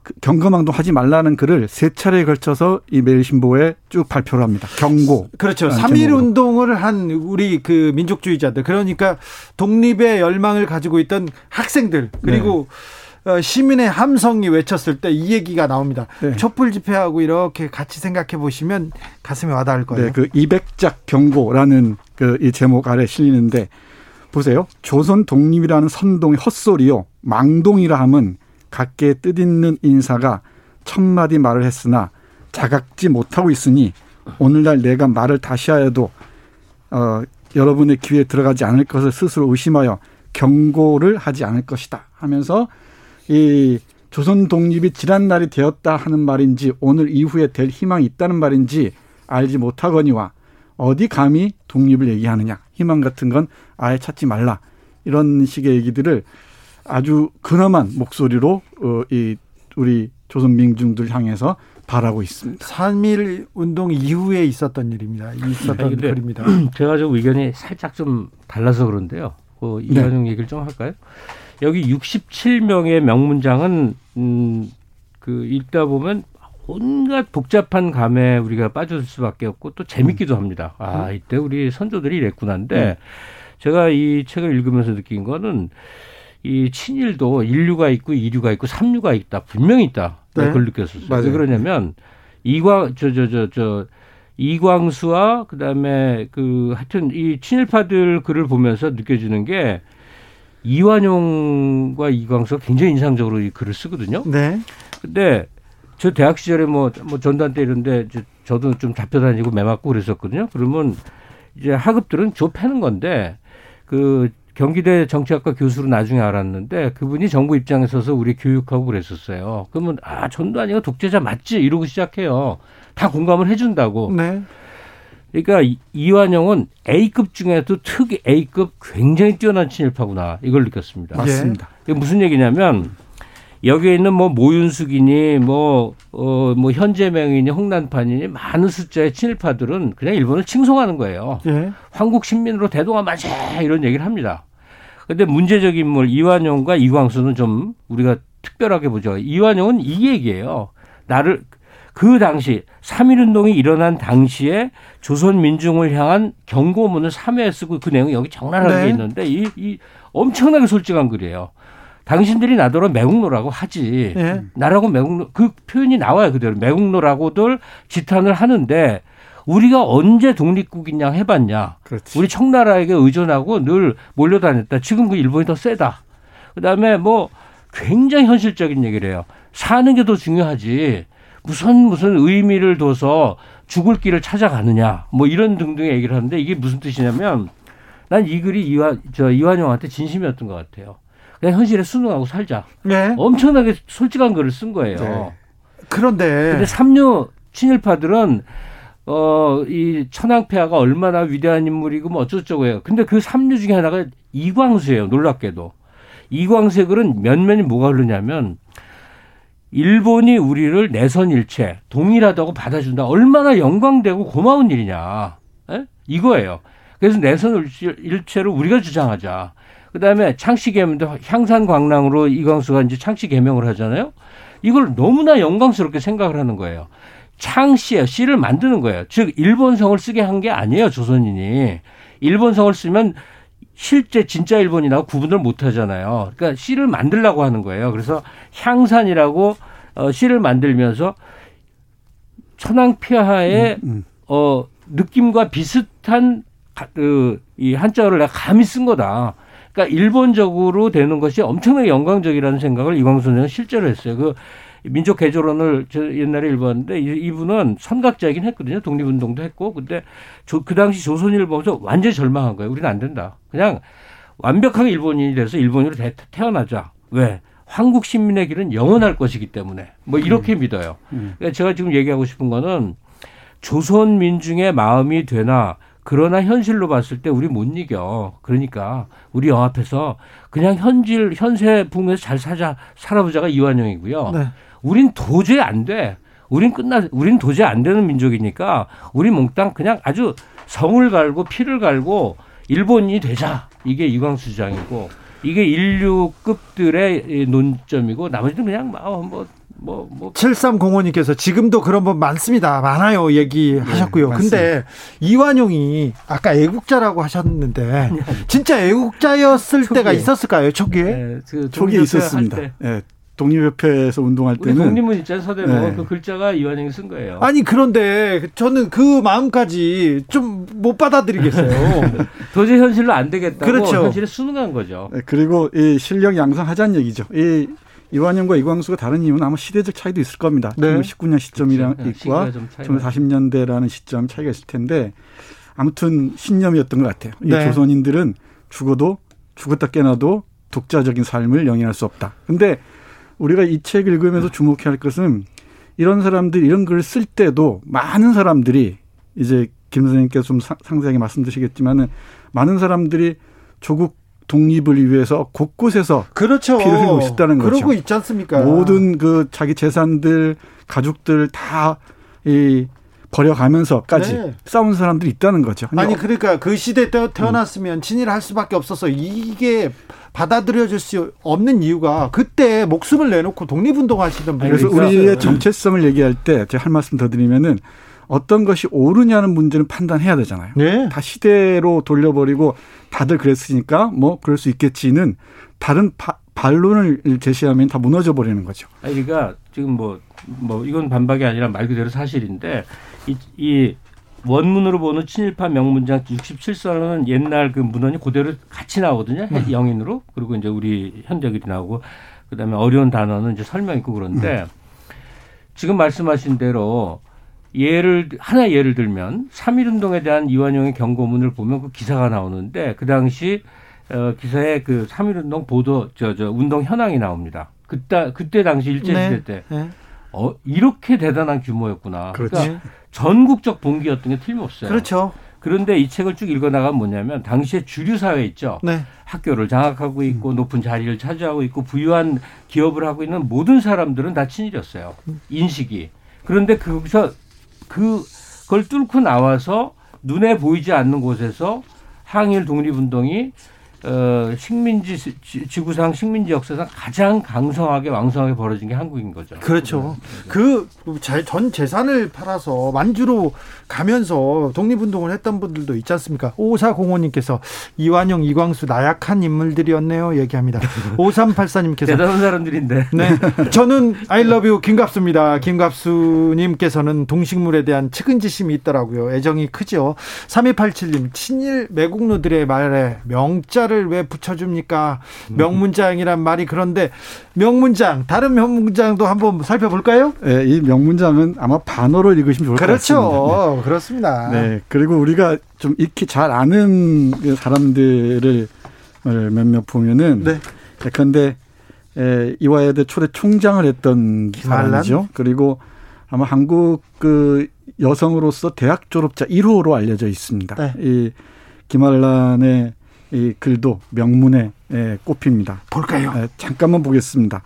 그 경거망동 하지 말라는 글을 세 차례에 걸쳐서 이 매일신보에 쭉 발표를 합니다. 경고. 그렇죠. 3일 운동을 한 우리 그 민족주의자들 그러니까 독립의 열망을 가지고 있던 학생들 그리고 네. 어, 시민의 함성이 외쳤을 때 이 얘기가 나옵니다. 네. 촛불 집회하고 이렇게 같이 생각해 보시면 가슴에 와닿을 거예요. 네, 그 이백작 경고라는 그 이 제목 아래 실리는데 보세요. 조선 독립이라는 선동의 헛소리요. 망동이라 함은 각계 뜻있는 인사가 천마디 말을 했으나 자각지 못하고 있으니 오늘날 내가 말을 다시 하여도 어, 여러분의 귀에 들어가지 않을 것을 스스로 의심하여 경고를 하지 않을 것이다 하면서 이 조선 독립이 지난 날이 되었다 하는 말인지 오늘 이후에 될 희망이 있다는 말인지 알지 못하거니와 어디 감히 독립을 얘기하느냐 희망 같은 건 아예 찾지 말라 이런 식의 얘기들을 아주 근엄한 목소리로 어, 이 우리 조선 민중들 향해서 바라고 있습니다. 3일 운동 이후에 있었던 일입니다. 있었던 글입니다. 제가 좀 의견이 살짝 좀 달라서 그런데요. 그 이완용 네. 얘기를 좀 할까요? 여기 67명의 명문장은 음, 그 읽다 보면 온갖 복잡한 감에 우리가 빠질 수밖에 없고 또 재밌기도 합니다. 아 음. 이때 우리 선조들이 이랬구나인데 네. 제가 이 책을 읽으면서 느낀 거는 이 친일도 인류가 있고 이류가 있고 삼류가 있다 분명히 있다. 네. 그걸 느꼈었어요. 맞아요. 왜 그러냐면 이광 저 저 저 저 이광수와 그다음에 그 하여튼 이 친일파들 글을 보면서 느껴지는 게 이완용과 이광수가 굉장히 인상적으로 이 글을 쓰거든요. 네. 근데 저 대학 시절에 뭐, 뭐 전단 때 이런데 저도 좀 잡혀 다니고 매 맞고 그랬었거든요. 그러면 이제 학급들은 조 패는 건데 그 경기대 정치학과 교수로 나중에 알았는데 그분이 정부 입장에 서서 우리 교육하고 그랬었어요. 그러면 아 전두환이가 독재자 맞지 이러고 시작해요. 다 공감을 해준다고. 네. 그러니까 이완영은 A급 중에도 특이 A급 굉장히 뛰어난 친일파구나 이걸 느꼈습니다. 맞습니다. 이게 무슨 얘기냐면 여기에 있는 뭐 모윤숙이니 뭐, 어, 뭐 현재명이니 홍난판이니 많은 숫자의 친일파들은 그냥 일본을 칭송하는 거예요. 예. 한국 신민으로 대동아 맞아 이런 얘기를 합니다. 근데 문제적 인물 이완용과 이광수는 좀 우리가 특별하게 보죠. 이완용은 이 얘기예요. 나를 그 당시 3.1운동이 일어난 당시에 조선 민중을 향한 경고문을 3회에 쓰고 그 내용이 여기 적나라하게 네. 있는데 이, 이 엄청나게 솔직한 글이에요. 당신들이 나더러 매국노라고 하지. 네. 나라고 매국노 그 표현이 나와요 그대로 매국노라고들 지탄을 하는데 우리가 언제 독립국이냐 해봤냐. 그렇지. 우리 청나라에게 의존하고 늘 몰려다녔다. 지금 그 일본이 더 세다. 그다음에 뭐 굉장히 현실적인 얘기를 해요. 사는 게 더 중요하지. 무슨 무슨 의미를 둬서 죽을 길을 찾아가느냐. 뭐 이런 등등의 얘기를 하는데 이게 무슨 뜻이냐면 난 이 글이 이완 저 이완용한테 진심이었던 것 같아요. 그냥 현실에 순응하고 살자. 네. 엄청나게 솔직한 글을 쓴 거예요. 네. 그런데 근데 삼류 친일파들은 어, 이 천황폐하가 얼마나 위대한 인물이고 뭐 어쩌고저쩌고 해요. 근데 그 삼류 중에 하나가 이광수예요. 놀랍게도. 이광수의 글은 면면이 뭐가 흐르냐면 일본이 우리를 내선일체 동일하다고 받아준다. 얼마나 영광되고 고마운 일이냐. 에? 이거예요. 그래서 내선일체를 우리가 주장하자. 그다음에 창씨 개명도 향산 광랑으로 이광수가 이제 창씨 개명을 하잖아요. 이걸 너무나 영광스럽게 생각을 하는 거예요. 창씨예요. 씨를 만드는 거예요. 즉 일본성을 쓰게 한 게 아니에요. 조선인이. 일본성을 쓰면 실제 진짜 일본이라고 구분을 못 하잖아요. 그러니까 씨를 만들라고 하는 거예요. 그래서 향산이라고 어, 씨를 만들면서 천황폐하의 음, 음. 어, 느낌과 비슷한 그, 이 한자어를 내가 감히 쓴 거다. 그러니까 일본적으로 되는 것이 엄청나게 영광적이라는 생각을 이광수 선생은 실제로 했어요. 그 민족 개조론을 저 옛날에 읽었는데 이분은 선각자이긴 했거든요. 독립운동도 했고. 근데 저, 그 당시 조선일 보면서 완전히 절망한 거예요. 우리는 안 된다. 그냥 완벽하게 일본인이 돼서 일본으로 태어나자. 왜? 한국 시민의 길은 영원할 것이기 때문에 뭐 이렇게 음. 믿어요. 음. 그러니까 제가 지금 얘기하고 싶은 거는 조선 민중의 마음이 되나 그러나 현실로 봤을 때 우리 못 이겨. 그러니까 우리 영합해서 그냥 현질 현세 부에서 잘 사자 살아보자가 이완용이고요. 네. 우린 도저히 안 돼. 우린 끝나 우린 도저히 안 되는 민족이니까 우리 몽땅 그냥 아주 성을 갈고 피를 갈고 일본인이 되자. 이게 이광수 주장이고 이게 인류급들의 논점이고 나머지는 그냥 뭐, 뭐 뭐, 뭐. 7305님께서 지금도 그런 분 많습니다. 많아요. 얘기하셨고요. 네, 근데 이완용이 아까 애국자라고 하셨는데 진짜 애국자였을 초기에. 때가 있었을까요? 초기에? 네, 그 초기에 있었습니다. 네. 독립협회에서 운동할 때는 독립문 있잖아요 서대문 네. 그 글자가 이완용이 쓴 거예요. 아니 그런데 저는 그 마음까지 좀 못 받아들이겠어요. 도저히 현실로 안 되겠다고 그렇죠. 현실에 순응한 거죠. 네, 그리고 이 실력 양성하자는 얘기죠. 이 이완용과 이광수가 다른 이유는 아마 시대적 차이도 있을 겁니다. 네. 19년 시점이랑. 있과 1940년대라는 시점 차이가 있을 텐데 아무튼 신념이었던 것 같아요. 이 네. 조선인들은 죽어도 죽었다 깨나도 독자적인 삶을 영위할 수 없다. 근데 우리가 이 책 읽으면서 주목해야 할 것은 이런 사람들 이런 글을 쓸 때도 많은 사람들이 이제 김 선생님께서 좀 상세하게 말씀드리겠지만은 많은 사람들이 조국 독립을 위해서 곳곳에서 그렇죠. 피를 흘리고 있었다는 거죠. 그러고 있지 않습니까? 모든 그 자기 재산들, 가족들 다 이 버려가면서까지 네. 싸운 사람들이 있다는 거죠. 아니 그러니까 그 시대 때 태어났으면 음. 친일할 수밖에 없어서 이게 받아들여질 수 없는 이유가 그때 목숨을 내놓고 독립운동 하시던 분들 그래서 우리의 정체성을 얘기할 때 제가 할 말씀 더 드리면은 어떤 것이 옳으냐는 문제는 판단해야 되잖아요. 네. 다 시대로 돌려버리고 다들 그랬으니까 뭐 그럴 수 있겠지는 다른 바, 반론을 제시하면 다 무너져 버리는 거죠. 아니, 그러니까 지금 뭐, 뭐 이건 반박이 아니라 말 그대로 사실인데 이, 이 원문으로 보는 친일파 명문장 67선은 옛날 그 문헌이 그대로 같이 나오거든요. 네. 영인으로. 그리고 이제 우리 현대글이 나오고 그다음에 어려운 단어는 이제 설명 있고 그런데 네. 지금 말씀하신 대로 예를 하나 예를 들면 3.1 운동에 대한 이완용의 경고문을 보면 그 기사가 나오는데 그 당시 어 기사에 그3.1 운동 보도 저 저 운동 현황이 나옵니다. 그때 그때 당시 일제 시대 네. 때 네. 어, 이렇게 대단한 규모였구나. 그렇지. 그러니까 전국적 봉기였던 게 틀림없어요. 그렇죠. 그런데 이 책을 쭉 읽어나가면 뭐냐면 당시에 주류 사회 있죠. 네. 학교를 장악하고 있고 음. 높은 자리를 차지하고 있고 부유한 기업을 하고 있는 모든 사람들은 다 친일이었어요. 인식이. 그런데 거기서 그걸 뚫고 나와서 눈에 보이지 않는 곳에서 항일 독립운동이 어, 식민지 지구상 식민지 역사상 가장 강성하게 왕성하게 벌어진 게 한국인 거죠. 그렇죠. 그 전 재산을 팔아서 만주로 가면서 독립운동을 했던 분들도 있지 않습니까? 오사공호님께서 이완용, 이광수 나약한 인물들이었네요. 얘기합니다. 5384님께서 대단한 사람들인데. 네. 저는 아이러브 김갑수입니다. 김갑수님께서는 동식물에 대한 측은지심이 있더라고요. 애정이 크죠. 3287님, 친일 매국노들의 말에 명자를 왜 붙여줍니까? 명문장이란 말이 그런데 명문장, 다른 명문장도 한번 살펴볼까요? 네, 이 명문장은 아마 반어로 읽으시면 좋을 그렇죠. 것 같습니다. 그렇죠. 네. 그렇습니다. 네. 그리고 우리가 좀 익히 잘 아는 그 사람들을 몇몇 보면은 네. 예컨대 이화여대 초대 총장을 했던 사람이죠. 그리고 아마 한국 그 여성으로서 대학 졸업자 1호로 알려져 있습니다. 네. 이 김한란의 이 글도 명문에 꼽힙니다. 볼까요? 에, 잠깐만 보겠습니다.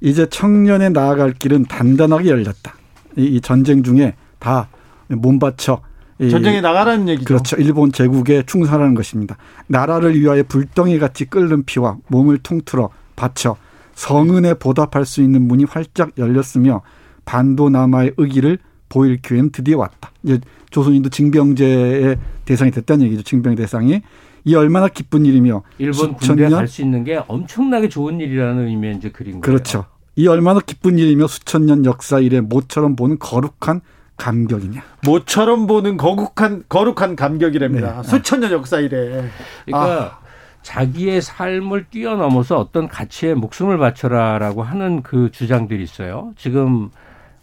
이제 청년에 나아갈 길은 단단하게 열렸다. 이, 이 전쟁 중에 다 몸바쳐 전쟁에 나가라는 얘기죠. 그렇죠. 일본 제국에 충성하는 것입니다. 나라를 위하여 불덩이 같이 끓는 피와 몸을 통틀어 바쳐 성은에 보답할 수 있는 문이 활짝 열렸으며 반도 남아의 의기를 보일 기회는 드디어 왔다. 이제 조선인도 징병제의 대상이 됐다는 얘기죠. 징병 대상이 이 얼마나 기쁜 일이며 일본 군대 갈 수 있는 게 엄청나게 좋은 일이라는 의미의 이제 그린 거예요. 그렇죠. 이 얼마나 기쁜 일이며 수천 년 역사 이래 모처럼 보는 거룩한 감격이냐. 모처럼 보는 거룩한 거룩한 감격이랍니다. 네. 수천 년 역사 이래. 그러니까 아. 자기의 삶을 뛰어넘어서 어떤 가치에 목숨을 바쳐라라고 하는 그 주장들이 있어요. 지금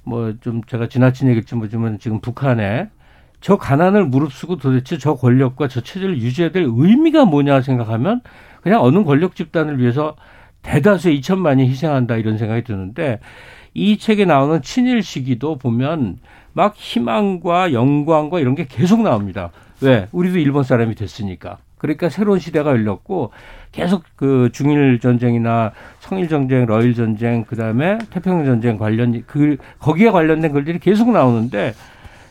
뭐 좀 제가 지나친 얘기일지 모르지만 지금 북한에 저 가난을 무릅쓰고 도대체 저 권력과 저 체제를 유지해야 될 의미가 뭐냐 생각하면 그냥 어느 권력 집단을 위해서 대다수의 2천만이 희생한다 이런 생각이 드는데 이 책에 나오는 친일 시기도 보면 막 희망과 영광과 이런 게 계속 나옵니다. 왜? 우리도 일본 사람이 됐으니까. 그러니까 새로운 시대가 열렸고 계속 그 중일 전쟁이나 청일 전쟁, 러일 전쟁, 그다음에 태평양 전쟁 관련 그 거기에 관련된 글들이 계속 나오는데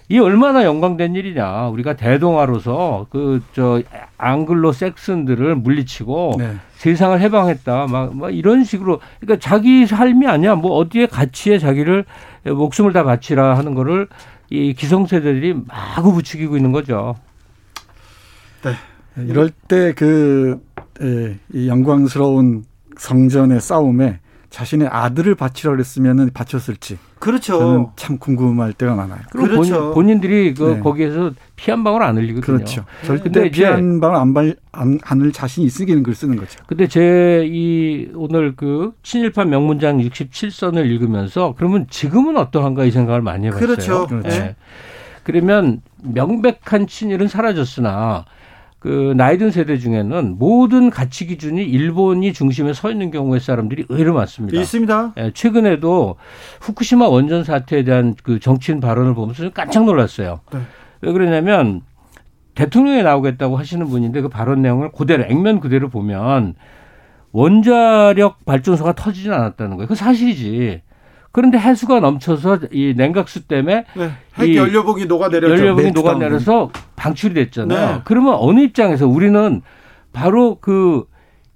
이 얼마나 영광된 일이냐. 우리가 대동아로서 그 저 앙글로 섹슨들을 물리치고 네. 세상을 해방했다. 막, 막 이런 식으로 그러니까 자기 삶이 아니야. 뭐 어디에 가치에 자기를 목숨을 다 바치라 하는 거를 이 기성세대들이 마구 부추기고 있는 거죠. 네. 이럴 때그 예, 이 영광스러운 성전의 싸움에 자신의 아들을 바치라 그랬으면은 바쳤을지. 그렇죠. 저는 참 궁금할 때가 많아요. 그렇죠. 본인, 들이 그 네. 거기에서 피 한 방울 안 흘리거든요. 그렇죠. 절대 피 한 방울 안, 안, 안 흘릴 자신이 있으기는 글 쓰는 거죠. 근데 제 이 오늘 그 친일파 명문장 67선을 읽으면서 그러면 지금은 어떠한가 이 생각을 많이 해봤어요. 그렇죠. 그렇죠. 네. 그러면 명백한 친일은 사라졌으나 그 나이 든 세대 중에는 모든 가치 기준이 일본이 중심에 서 있는 경우의 사람들이 의외로 많습니다. 있습니다. 예, 최근에도 후쿠시마 원전 사태에 대한 그 정치인 발언을 보면서 깜짝 놀랐어요. 네. 왜 그러냐면 대통령이 나오겠다고 하시는 분인데 그 발언 내용을 그대로 액면 그대로 보면 원자력 발전소가 터지진 않았다는 거예요. 그 사실이지. 그런데 해수가 넘쳐서 이 냉각수 때문에 네, 핵 연료봉이 녹아내려 연료봉이 녹아내려서 방출이 됐잖아요. 네. 그러면 어느 입장에서 우리는 바로 그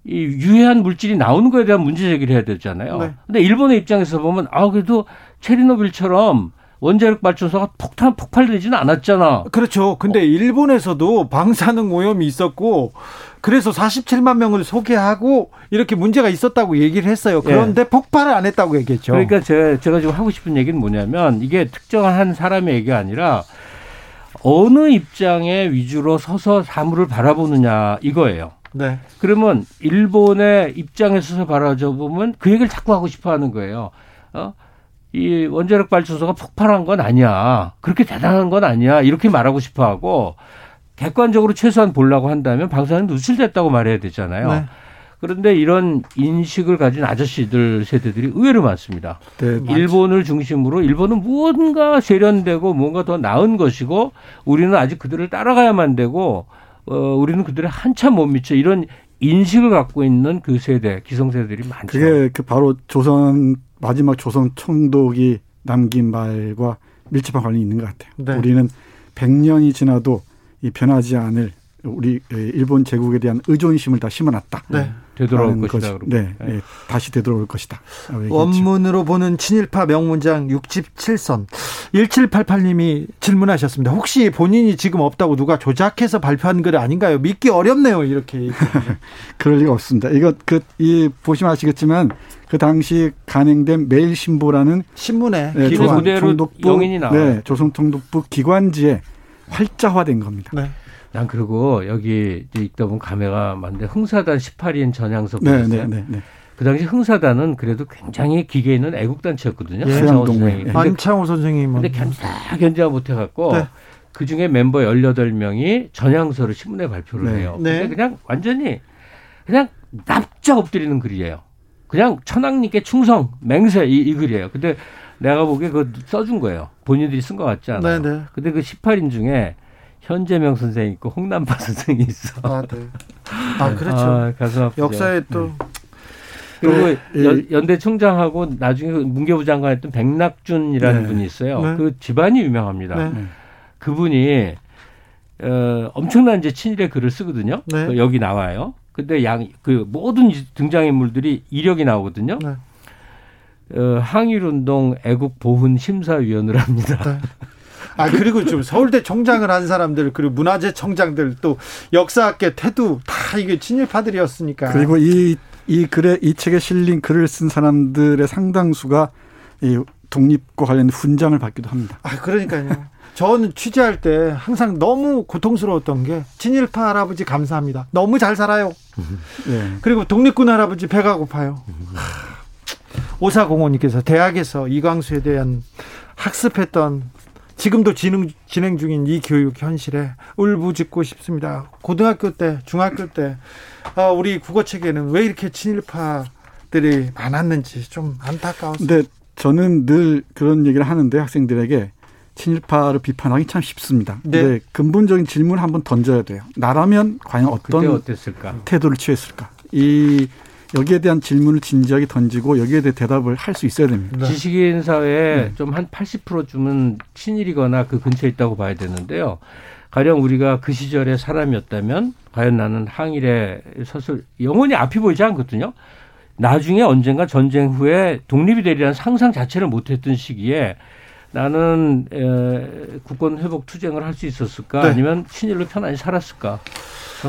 이 유해한 물질이 나오는 거에 대한 문제 제기를 해야 되잖아요. 네. 근데 일본의 입장에서 보면 아 그래도 체리노빌처럼 원자력 발전소가 폭탄 폭발되지는 않았잖아. 그렇죠. 근데 어. 일본에서도 방사능 오염이 있었고 그래서 47만 명을 소개하고 이렇게 문제가 있었다고 얘기를 했어요. 그런데 네. 폭발을 안 했다고 얘기했죠. 그러니까 제가, 제가 지금 하고 싶은 얘기는 뭐냐면 이게 특정한 한 사람의 얘기가 아니라 어느 입장에 위주로 서서 사물을 바라보느냐 이거예요. 네. 그러면 일본의 입장에 서서 바라져 보면 그 얘기를 자꾸 하고 싶어 하는 거예요. 어? 이 원자력 발전소가 폭발한 건 아니야. 그렇게 대단한 건 아니야. 이렇게 말하고 싶어 하고 객관적으로 최소한 보려고 한다면 방사능 누출됐다고 말해야 되잖아요. 네. 그런데 이런 인식을 가진 아저씨들 세대들이 의외로 많습니다. 네, 일본을 중심으로 일본은 무언가 세련되고 뭔가 더 나은 것이고 우리는 아직 그들을 따라가야만 되고 어, 우리는 그들의 한참 못 미쳐 이런 인식을 갖고 있는 그 세대 기성세대들이 많죠. 그게 그 바로 조선 마지막 조선 총독이 남긴 말과 밀접한 관련이 있는 것 같아요. 네. 우리는 100년이 지나도 이 변하지 않을 우리 일본 제국에 대한 의존심을 다 심어놨다. 네. 되돌아올 것이다. 것, 네, 네. 다시 되돌아올 것이다. 원문으로 보는 친일파 명문장 67선 1788님이 질문하셨습니다. 혹시 본인이 지금 없다고 누가 조작해서 발표한 글 아닌가요? 믿기 어렵네요. 이렇게. 그럴 리가 없습니다. 이거 그 이 보시면 아시겠지만 그 당시 간행된 매일신보라는 신문에 네, 조선통독부 영인이 나와. 네, 조선통독부 기관지에 활자화된 겁니다. 네. 난 그리고 여기 읽다 보면 감회가 많은데 흥사단 18인 전향석 네, 보셨어요? 네, 네, 네. 그 당시 흥사단은 그래도 굉장히 기계 있는 애국단체였거든요. 예. 안창호 선생님. 안창호 선생님. 근데 견다 견제가 못해갖고 네. 그 중에 멤버 18명이 전향서를 신문에 발표를 네. 해요. 근데 네. 그냥 완전히 그냥 납작 엎드리는 글이에요. 그냥 천황님께 충성, 맹세 이, 이 글이에요. 근데 내가 보기에 그거 써준 거예요. 본인들이 쓴 것 같지 않아요. 네네. 근데 그 18인 중에 현재명 선생 있고 홍남파 선생이 있어. 아, 네. 아 그렇죠. 아. 역사에 또 네. 그리고 네. 연, 대 총장하고 나중에 문교부 장관했던 백낙준이라는 네. 분이 있어요. 네. 그 집안이 유명합니다. 네. 그분이 어, 엄청난 이제 친일의 글을 쓰거든요. 네. 그 여기 나와요. 근데 양 그 모든 등장인물들이 이력이 나오거든요. 어, 항일운동 애국 보훈 심사위원을 합니다. 아 그리고 좀 서울대 총장을 한 사람들 그리고 문화재 청장들 또 역사학계 태도 다 이게 친일파들이었으니까. 그리고 이 이 글에 이 책에 실린 글을 쓴 사람들의 상당수가 이 독립과 관련 훈장을 받기도 합니다. 아 그러니까요. 저는 취재할 때 항상 너무 고통스러웠던 게 친일파 할아버지 감사합니다. 너무 잘 살아요. 네. 그리고 독립군 할아버지 배가 고파요. 오사공원님께서 대학에서 이광수에 대한 학습했던 지금도 진행, 진행 중인 이 교육 현실에 울부짖고 싶습니다. 고등학교 때, 중학교 때, 아, 우리 국어책에는 왜 이렇게 친일파들이 많았는지 좀 안타까웠습니다. 근데 저는 늘 그런 얘기를 하는데 학생들에게 친일파를 비판하기 참 쉽습니다. 네. 근데 근본적인 질문을 한번 던져야 돼요. 나라면 과연 어떤 태도를 취했을까? 이 여기에 대한 질문을 진지하게 던지고 여기에 대해 대답을 할 수 있어야 됩니다. 네. 지식인 사회에 네. 좀한 80%쯤은 친일이거나 그 근처에 있다고 봐야 되는데요. 가령 우리가 그 시절의 사람이었다면 과연 나는 항일에 섰을 영원히 앞이 보이지 않거든요. 나중에 언젠가 전쟁 후에 독립이 되리라는 상상 자체를 못했던 시기에 나는 에, 국권 회복 투쟁을 할 수 있었을까 네. 아니면 친일로 편안히 살았을까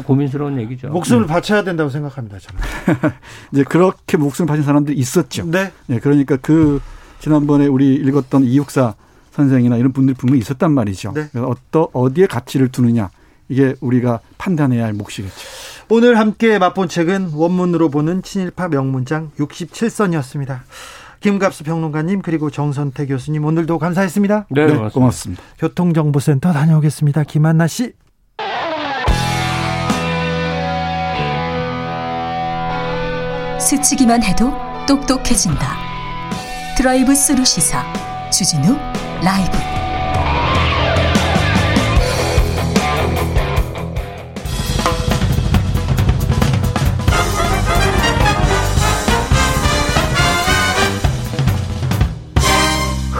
고민스러운 얘기죠. 목숨을 네. 바쳐야 된다고 생각합니다. 저는. 이제 그렇게 목숨을 바친 사람들이 있었죠. 네. 네. 그러니까 그 지난번에 우리 읽었던 이육사 선생이나 이런 분들이 분명히 있었단 말이죠. 네. 어떠 어디에 가치를 두느냐 이게 우리가 판단해야 할 몫이겠죠. 오늘 함께 맛본 책은 원문으로 보는 친일파 명문장 67선이었습니다. 김갑수 평론가님 그리고 정선태 교수님 오늘도 감사했습니다. 네, 네 고맙습니다. 교통정보센터 다녀오겠습니다. 김한나 씨. 스치기만 해도 똑똑해진다. 드라이브 스루 시사 주진우 라이브.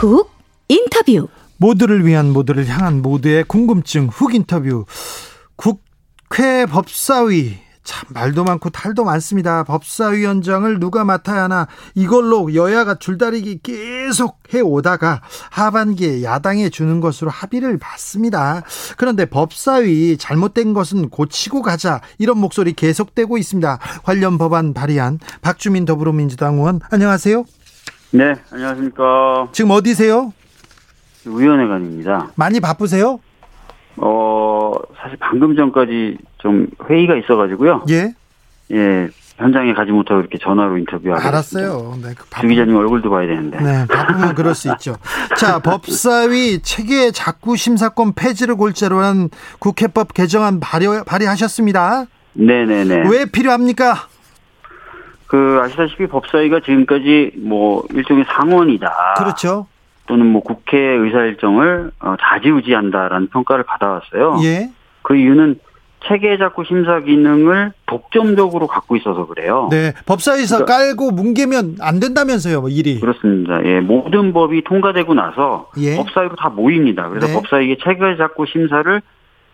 훅 인터뷰. 모두를 위한 모두를 향한 모두의 궁금증 훅 인터뷰. 국회 법사위 참 말도 많고 탈도 많습니다. 법사위원장을 누가 맡아야 하나 이걸로 여야가 줄다리기 계속 해 오다가 하반기에 야당에 주는 것으로 합의를 봤습니다. 그런데 법사위 잘못된 것은 고치고 가자 이런 목소리 계속되고 있습니다. 관련 법안 발의한 박주민 더불어민주당 의원 안녕하세요. 네, 안녕하십니까. 지금 어디세요? 위원회관입니다. 많이 바쁘세요? 어, 사실 방금 전까지 좀 회의가 있어가지고요. 예. 예, 현장에 가지 못하고 이렇게 전화로 인터뷰하고. 알았어요. 네, 그주 기자님 얼굴도 봐야 되는데. 네, 바쁘면 그럴 수 있죠. 자, 법사위 체계 자구 심사권 폐지를 골자로 한 국회법 개정안 발의, 발의하셨습니다. 네네네. 왜 필요합니까? 그 아시다시피 법사위가 지금까지 뭐 일종의 상원이다. 그렇죠. 또는 뭐 국회 의사 일정을 어, 자지우지한다라는 평가를 받아왔어요. 예. 그 이유는 체계 작구 심사 기능을 독점적으로 갖고 있어서 그래요. 네, 법사위에서 그러니까, 깔고 뭉개면 안 된다면서요, 뭐 일이. 그렇습니다. 예, 모든 법이 통과되고 나서 예. 법사위로 다 모입니다. 그래서 네. 법사위의 체계 작구 심사를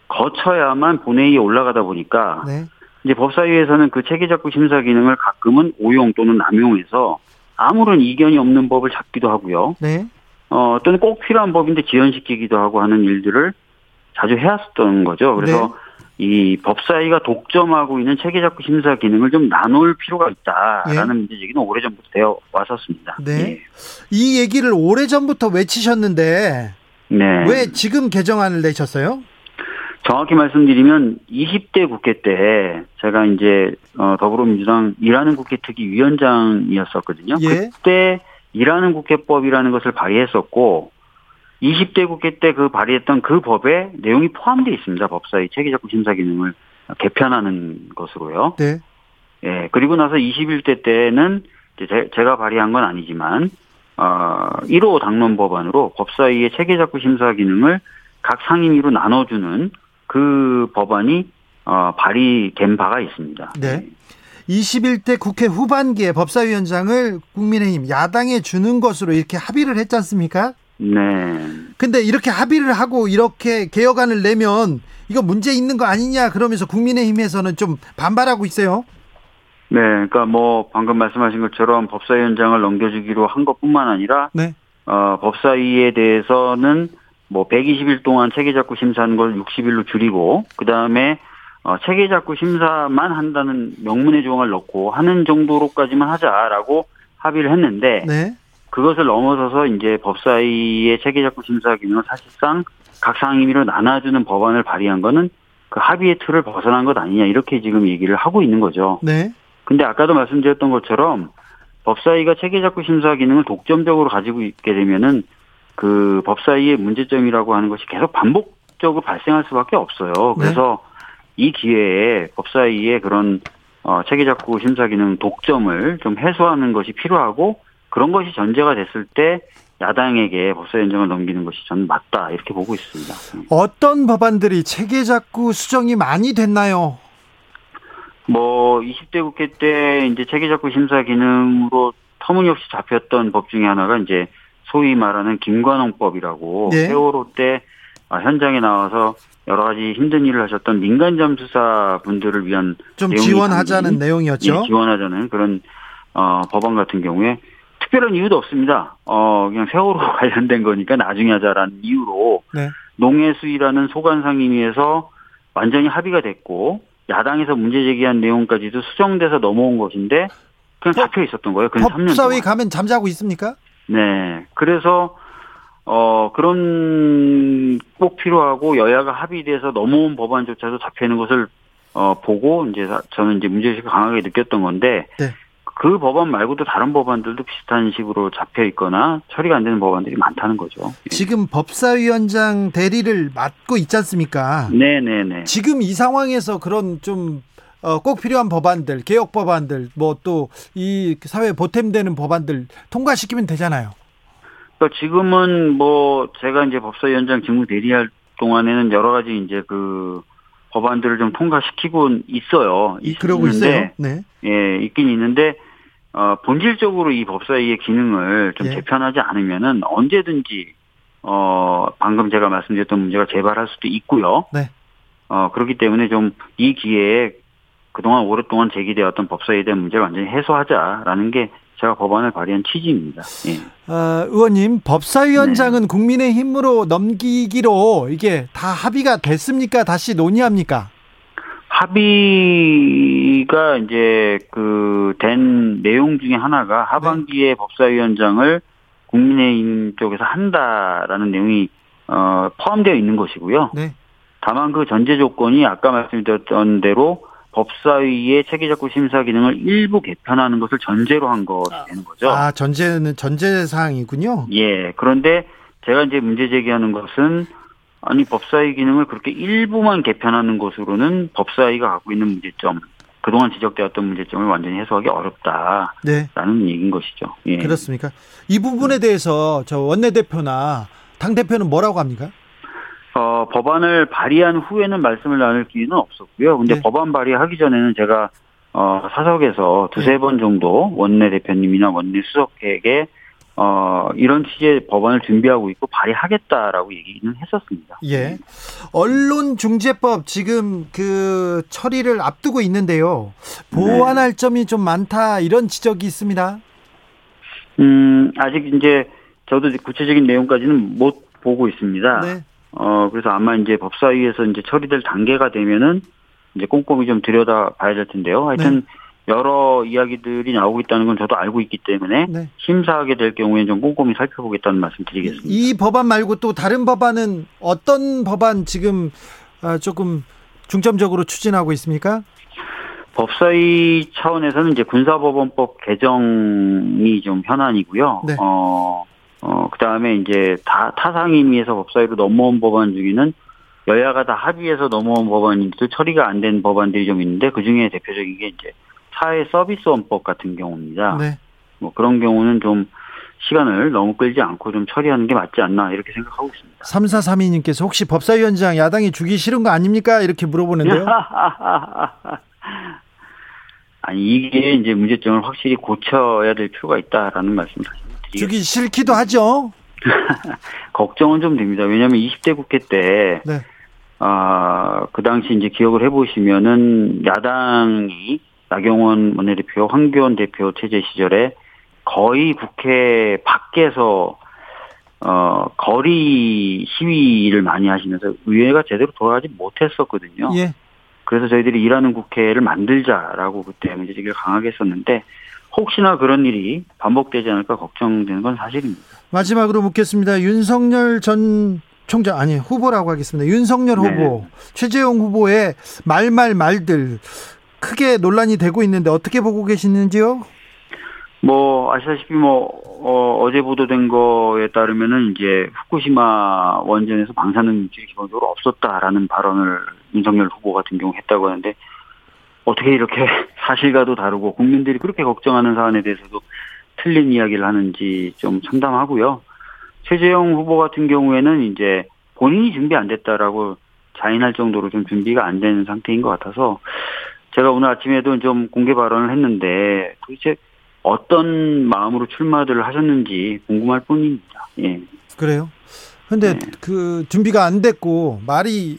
거쳐야만 본회의에 올라가다 보니까 네. 이제 법사위에서는 그 체계작구 심사 기능을 가끔은 오용 또는 남용해서 아무런 이견이 없는 법을 잡기도 하고요. 네. 어, 또는 꼭 필요한 법인데 지연시키기도 하고 하는 일들을 자주 해왔었던 거죠. 그래서 이 법사위가 독점하고 있는 체계작구 심사 기능을 좀 나눌 필요가 있다라는 문제 제기는 오래전부터 되어 왔었습니다. 네. 예. 이 얘기를 오래전부터 외치셨는데 네. 왜 지금 개정안을 내셨어요? 정확히 말씀드리면 20대 국회 때 제가 이제 어, 더불어민주당 일하는 국회 특위 위원장이었었거든요. 예. 그때 일하는 국회법이라는 것을 발의했었고 20대 국회 때 그 발의했던 그 법에 내용이 포함되어 있습니다. 법사위 체계적구 심사 기능을 개편하는 것으로요. 네. 예, 그리고 나서 21대 때는 이제 제, 가 발의한 건 아니지만 어, 1호 당론 법안으로 법사위의 체계적구 심사 기능을 각 상임위로 나눠주는 그 법안이 어, 발의된 바가 있습니다. 네. 21대 국회 후반기에 법사위원장을 국민의힘 야당에 주는 것으로 이렇게 합의를 했지 않습니까? 네. 근데 이렇게 합의를 하고 이렇게 개혁안을 내면 이거 문제 있는 거 아니냐 그러면서 국민의힘에서는 좀 반발하고 있어요. 네, 그러니까 뭐 방금 말씀하신 것처럼 법사위원장을 넘겨주기로 한 것뿐만 아니라 네. 어, 법사위에 대해서는 뭐 120일 동안 체계작구 심사하는 걸 60일로 줄이고 그 다음에 어, 체계작구 심사만 한다는 명문의 조항을 넣고 하는 정도로까지만 하자라고 합의를 했는데 네. 그것을 넘어서서 이제 법사위의 체계작구 심사 기능을 사실상 각 상임위로 나눠주는 법안을 발의한 거는 그 합의의 틀을 벗어난 것 아니냐 이렇게 지금 얘기를 하고 있는 거죠. 네. 근데 아까도 말씀드렸던 것처럼 법사위가 체계작구 심사 기능을 독점적으로 가지고 있게 되면은 그 법사위의 문제점이라고 하는 것이 계속 반복적으로 발생할 수밖에 없어요. 그래서 이 기회에 법사위의 그런 어, 체계작구 심사 기능 독점을 좀 해소하는 것이 필요하고 그런 것이 전제가 됐을 때 야당에게 법사위원장을 넘기는 것이 저는 맞다 이렇게 보고 있습니다. 어떤 법안들이 체계 작구 수정이 많이 됐나요? 뭐 20대 국회 때 이제 체계작구 심사 기능으로 터무니없이 잡혔던 법 중에 하나가 이제 소위 말하는 김관홍법이라고 예. 세월호 때 아, 현장에 나와서 여러 가지 힘든 일을 하셨던 민간 잠수사 분들을 위한 좀 지원하자는 담긴, 내용이었죠. 예, 지원하자는 그런 어, 법안 같은 경우에 특별한 이유도 없습니다. 어, 그냥 세월호 관련된 거니까 나중에 하자라는 이유로 네. 농해수위라는 소관 상임위에서 완전히 합의가 됐고 야당에서 문제 제기한 내용까지도 수정돼서 넘어온 것인데 그냥 법- 잡혀 있었던 거예요. 그냥 3년 법사위 동안. 가면 잠자고 있습니까? 네. 그래서 어 그런 꼭 필요하고 여야가 합의돼서 넘어온 법안조차도 잡혀 있는 것을 어 보고 이제 사- 저는 이제 문제의식을 강하게 느꼈던 건데 네. 그 법안 말고도 다른 법안들도 비슷한 식으로 잡혀 있거나 처리가 안 되는 법안들이 많다는 거죠. 지금 법사위원장 대리를 맡고 있지 않습니까? 네네네. 지금 이 상황에서 그런 좀 어, 꼭 필요한 법안들, 개혁 법안들, 뭐 또 이 사회 보탬되는 법안들 통과시키면 되잖아요. 그러니까 지금은 뭐 제가 이제 법사위원장 직무 대리할 동안에는 여러 가지 이제 그 법안들을 좀 통과시키고 있어요. 이 그러고 있어요. 있는데, 네. 예, 있긴 있는데 어 본질적으로 이 법사위의 기능을 좀 예. 개편하지 않으면은 언제든지 어 방금 제가 말씀드렸던 문제가 재발할 수도 있고요. 네. 어 그렇기 때문에 좀 이 기회에 그동안 오랫동안 제기되었던 법사위에 대한 문제를 완전히 해소하자라는 게 제가 법안을 발의한 취지입니다. 예. 어, 의원님, 법사위원장은 네. 국민의 힘으로 넘기기로 이게 다 합의가 됐습니까? 다시 논의합니까? 합의가 이제 그 된 내용 중에 하나가 하반기에 법사위원장을 국민의힘 쪽에서 한다라는 내용이 어 포함되어 있는 것이고요. 네. 다만 그 전제 조건이 아까 말씀드렸던 대로 법사위의 체계적구 심사 기능을 일부 개편하는 것을 전제로 한 것이 되는 거죠. 아, 전제는 전제 사항이군요. 예. 그런데 제가 이제 문제 제기하는 것은 아니 법사위 기능을 그렇게 일부만 개편하는 것으로는 법사위가 갖고 있는 문제점, 그동안 지적되었던 문제점을 완전히 해소하기 어렵다라는 네. 얘기인 것이죠. 예. 그렇습니까? 이 부분에 대해서 저 원내대표나 당 대표는 뭐라고 합니까? 어, 법안을 발의한 후에는 말씀을 나눌 기회는 없었고요. 근데 네. 법안 발의하기 전에는 제가 어, 사석에서 두세 네. 번 정도 원내 대표님이나 원내 수석에게 어, 이런 취지의 법안을 준비하고 있고 발의하겠다라고 얘기는 했었습니다. 예. 언론중재법 지금 그 처리를 앞두고 있는데요. 보완할 네. 점이 좀 많다 이런 지적이 있습니다. 음, 아직 이제 저도 구체적인 내용까지는 못 보고 있습니다. 네. 어, 그래서 아마 이제 법사위에서 이제 처리될 단계가 되면은 이제 꼼꼼히 좀 들여다 봐야 될 텐데요. 하여튼 네. 여러 이야기들이 나오고 있다는 건 저도 알고 있기 때문에 네. 심사하게 될 경우에는 좀 꼼꼼히 살펴보겠다는 말씀 드리겠습니다. 이 법안 말고 또 다른 법안은 어떤 법안 지금 아, 조금 중점적으로 추진하고 있습니까? 법사위 차원에서는 이제 군사법원법 개정이 좀 현안이고요. 네. 어, 어, 그 다음에 이제 다, 타상임의에서 법사위로 넘어온 법안 중에는 여야가 다 합의해서 넘어온 법안인데도 처리가 안 된 법안들이 좀 있는데 그 중에 대표적인 게 이제 사회 서비스원법 같은 경우입니다. 네. 뭐 그런 경우는 좀 시간을 너무 끌지 않고 좀 처리하는 게 맞지 않나 이렇게 생각하고 있습니다. 3432님께서 혹시 법사위원장 야당이 주기 싫은 거 아닙니까? 이렇게 물어보는데요. 아니 이게 이제 문제점을 확실히 고쳐야 될 필요가 있다라는 말씀 을 드리겠습니다. 주기 싫기도 하죠. 걱정은 좀 됩니다. 왜냐하면 20대 국회 때 네. 아, 그 당시 이제 기억을 해보시면은 야당이 나경원 원내대표, 황교안 대표 체제 시절에 거의 국회 밖에서 어 거리 시위를 많이 하시면서 의회가 제대로 돌아가지 못했었거든요. 예. 그래서 저희들이 일하는 국회를 만들자라고 그때 문제제기를 강하게 했었는데 혹시나 그런 일이 반복되지 않을까 걱정되는 건 사실입니다. 마지막으로 묻겠습니다. 윤석열 전 총장 아니 후보라고 하겠습니다. 윤석열 네. 후보, 최재형 후보의 말말 말들 크게 논란이 되고 있는데 어떻게 보고 계시는지요? 뭐 아시다시피 뭐 어, 어제 보도된 거에 따르면은 이제 후쿠시마 원전에서 방사능 물질이 기본적으로 없었다라는 발언을 윤석열 후보 같은 경우 했다고 하는데 어떻게 이렇게 사실과도 다르고 국민들이 그렇게 걱정하는 사안에 대해서도 틀린 이야기를 하는지 좀 참담하고요. 최재형 후보 같은 경우에는 이제 본인이 준비 안 됐다라고 자인할 정도로 좀 준비가 안 된 상태인 것 같아서 제가 오늘 아침에도 좀 공개 발언을 했는데 도대체 어떤 마음으로 출마를 하셨는지 궁금할 뿐입니다. 예. 그래요? 근데 네. 그 준비가 안 됐고 말이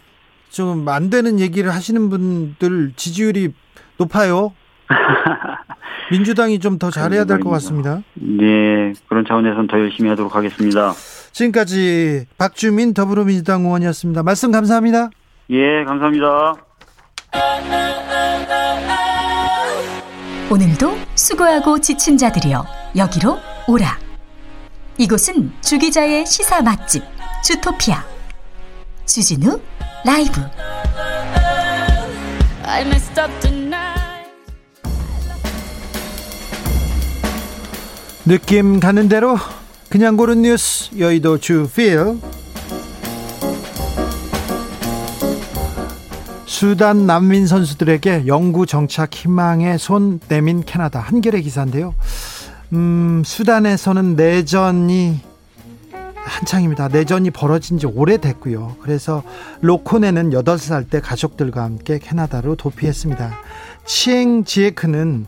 좀 안 되는 얘기를 하시는 분들 지지율이 높아요. 민주당이 좀 더 잘해야 될 것 같습니다. 네, 그런 차원에서는 더 열심히 하도록 하겠습니다. 지금까지 박주민 더불어민주당 의원이었습니다. 말씀 감사합니다. 예, 감사합니다. 오늘도 수고하고 지친 자들이여 여기로 오라. 이곳은 주기자의 시사 맛집 주토피아 주진우 라이브. 느낌 가는 대로 그냥 고른 뉴스 여의도 주필 수단 난민 선수들에게 영구 정착 희망의 손 내민 캐나다 한겨레 기사인데요. 음, 수단에서는 내전이 한창입니다. 내전이 벌어진 지 오래됐고요. 그래서 로코네는 8살 때 가족들과 함께 캐나다로 도피했습니다. 치엥 지에크는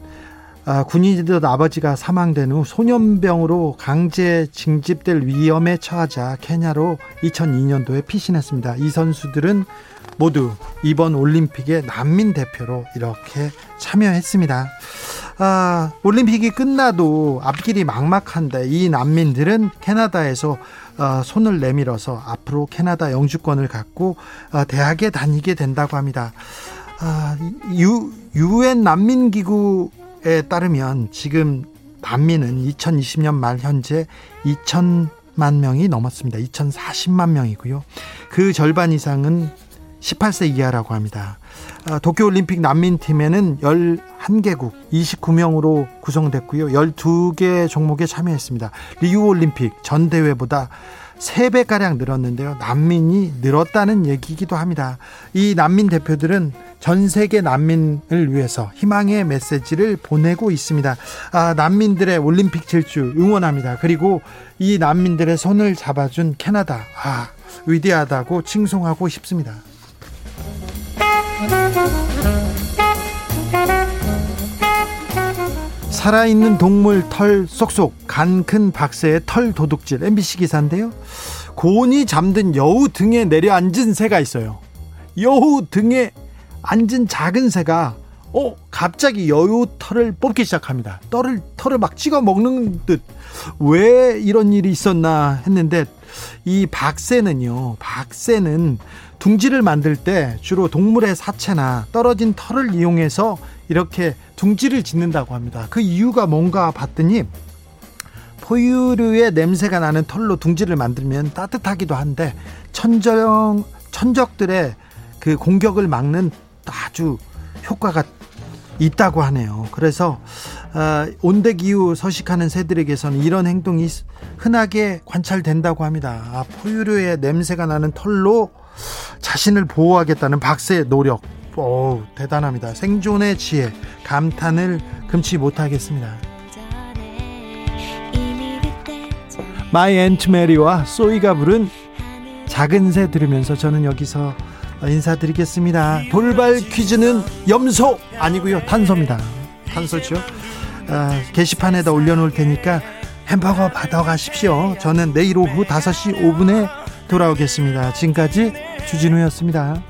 아, 군인이던 아버지가 사망된 후 소년병으로 강제 징집될 위험에 처하자 케냐로 2002년도에 피신했습니다. 이 선수들은 모두 이번 올림픽의 난민 대표로 이렇게 참여했습니다. 아, 올림픽이 끝나도 앞길이 막막한데 이 난민들은 캐나다에서 어, 손을 내밀어서 앞으로 캐나다 영주권을 갖고 어, 대학에 다니게 된다고 합니다. 아, 유, 유엔 난민기구에 따르면 지금 난민은 2020년 말 현재 2천만 명이 넘었습니다. 2,040만 명이고요. 그 절반 이상은 18세 이하라고 합니다. 아, 도쿄올림픽 난민팀에는 11개국 29명으로 구성됐고요. 12개 종목에 참여했습니다. 리우올림픽 전 대회보다 3배가량 늘었는데요. 난민이 늘었다는 얘기기도 합니다. 이 난민 대표들은 전 세계 난민을 위해서 희망의 메시지를 보내고 있습니다. 아, 난민들의 올림픽 질주 응원합니다. 그리고 이 난민들의 손을 잡아준 캐나다. 아, 위대하다고 칭송하고 싶습니다. 살아있는 동물 털 쏙쏙 간 큰 박새의 털 도둑질 MBC 기사인데요. 곤이 잠든 여우 등에 내려앉은 새가 있어요. 여우 등에 앉은 작은 새가 어 갑자기 여우 털을 뽑기 시작합니다. 털을 털을 막 찍어 먹는 듯 왜 이런 일이 있었나 했는데 이 박새는요. 박새는 둥지를 만들 때 주로 동물의 사체나 떨어진 털을 이용해서 이렇게 둥지를 짓는다고 합니다. 그 이유가 뭔가 봤더니 포유류의 냄새가 나는 털로 둥지를 만들면 따뜻하기도 한데 천적 천적들의 그 공격을 막는 아주 효과가 있다고 하네요. 그래서 어, 온대 기후 서식하는 새들에게서는 이런 행동이 흔하게 관찰된다고 합니다. 아, 포유류의 냄새가 나는 털로 자신을 보호하겠다는 박새의 노력. 오, 대단합니다. 생존의 지혜, 감탄을 금치 못하겠습니다. 마이 앤트 메리와 소이가 부른 작은 새 들으면서 저는 여기서 인사드리겠습니다. 돌발 퀴즈는 염소 아니고요 탄소입니다. 탄소죠. 아, 게시판에다 올려놓을 테니까 햄버거 받아가십시오. 저는 내일 오후 5시 5분에 돌아오겠습니다. 지금까지 주진우였습니다.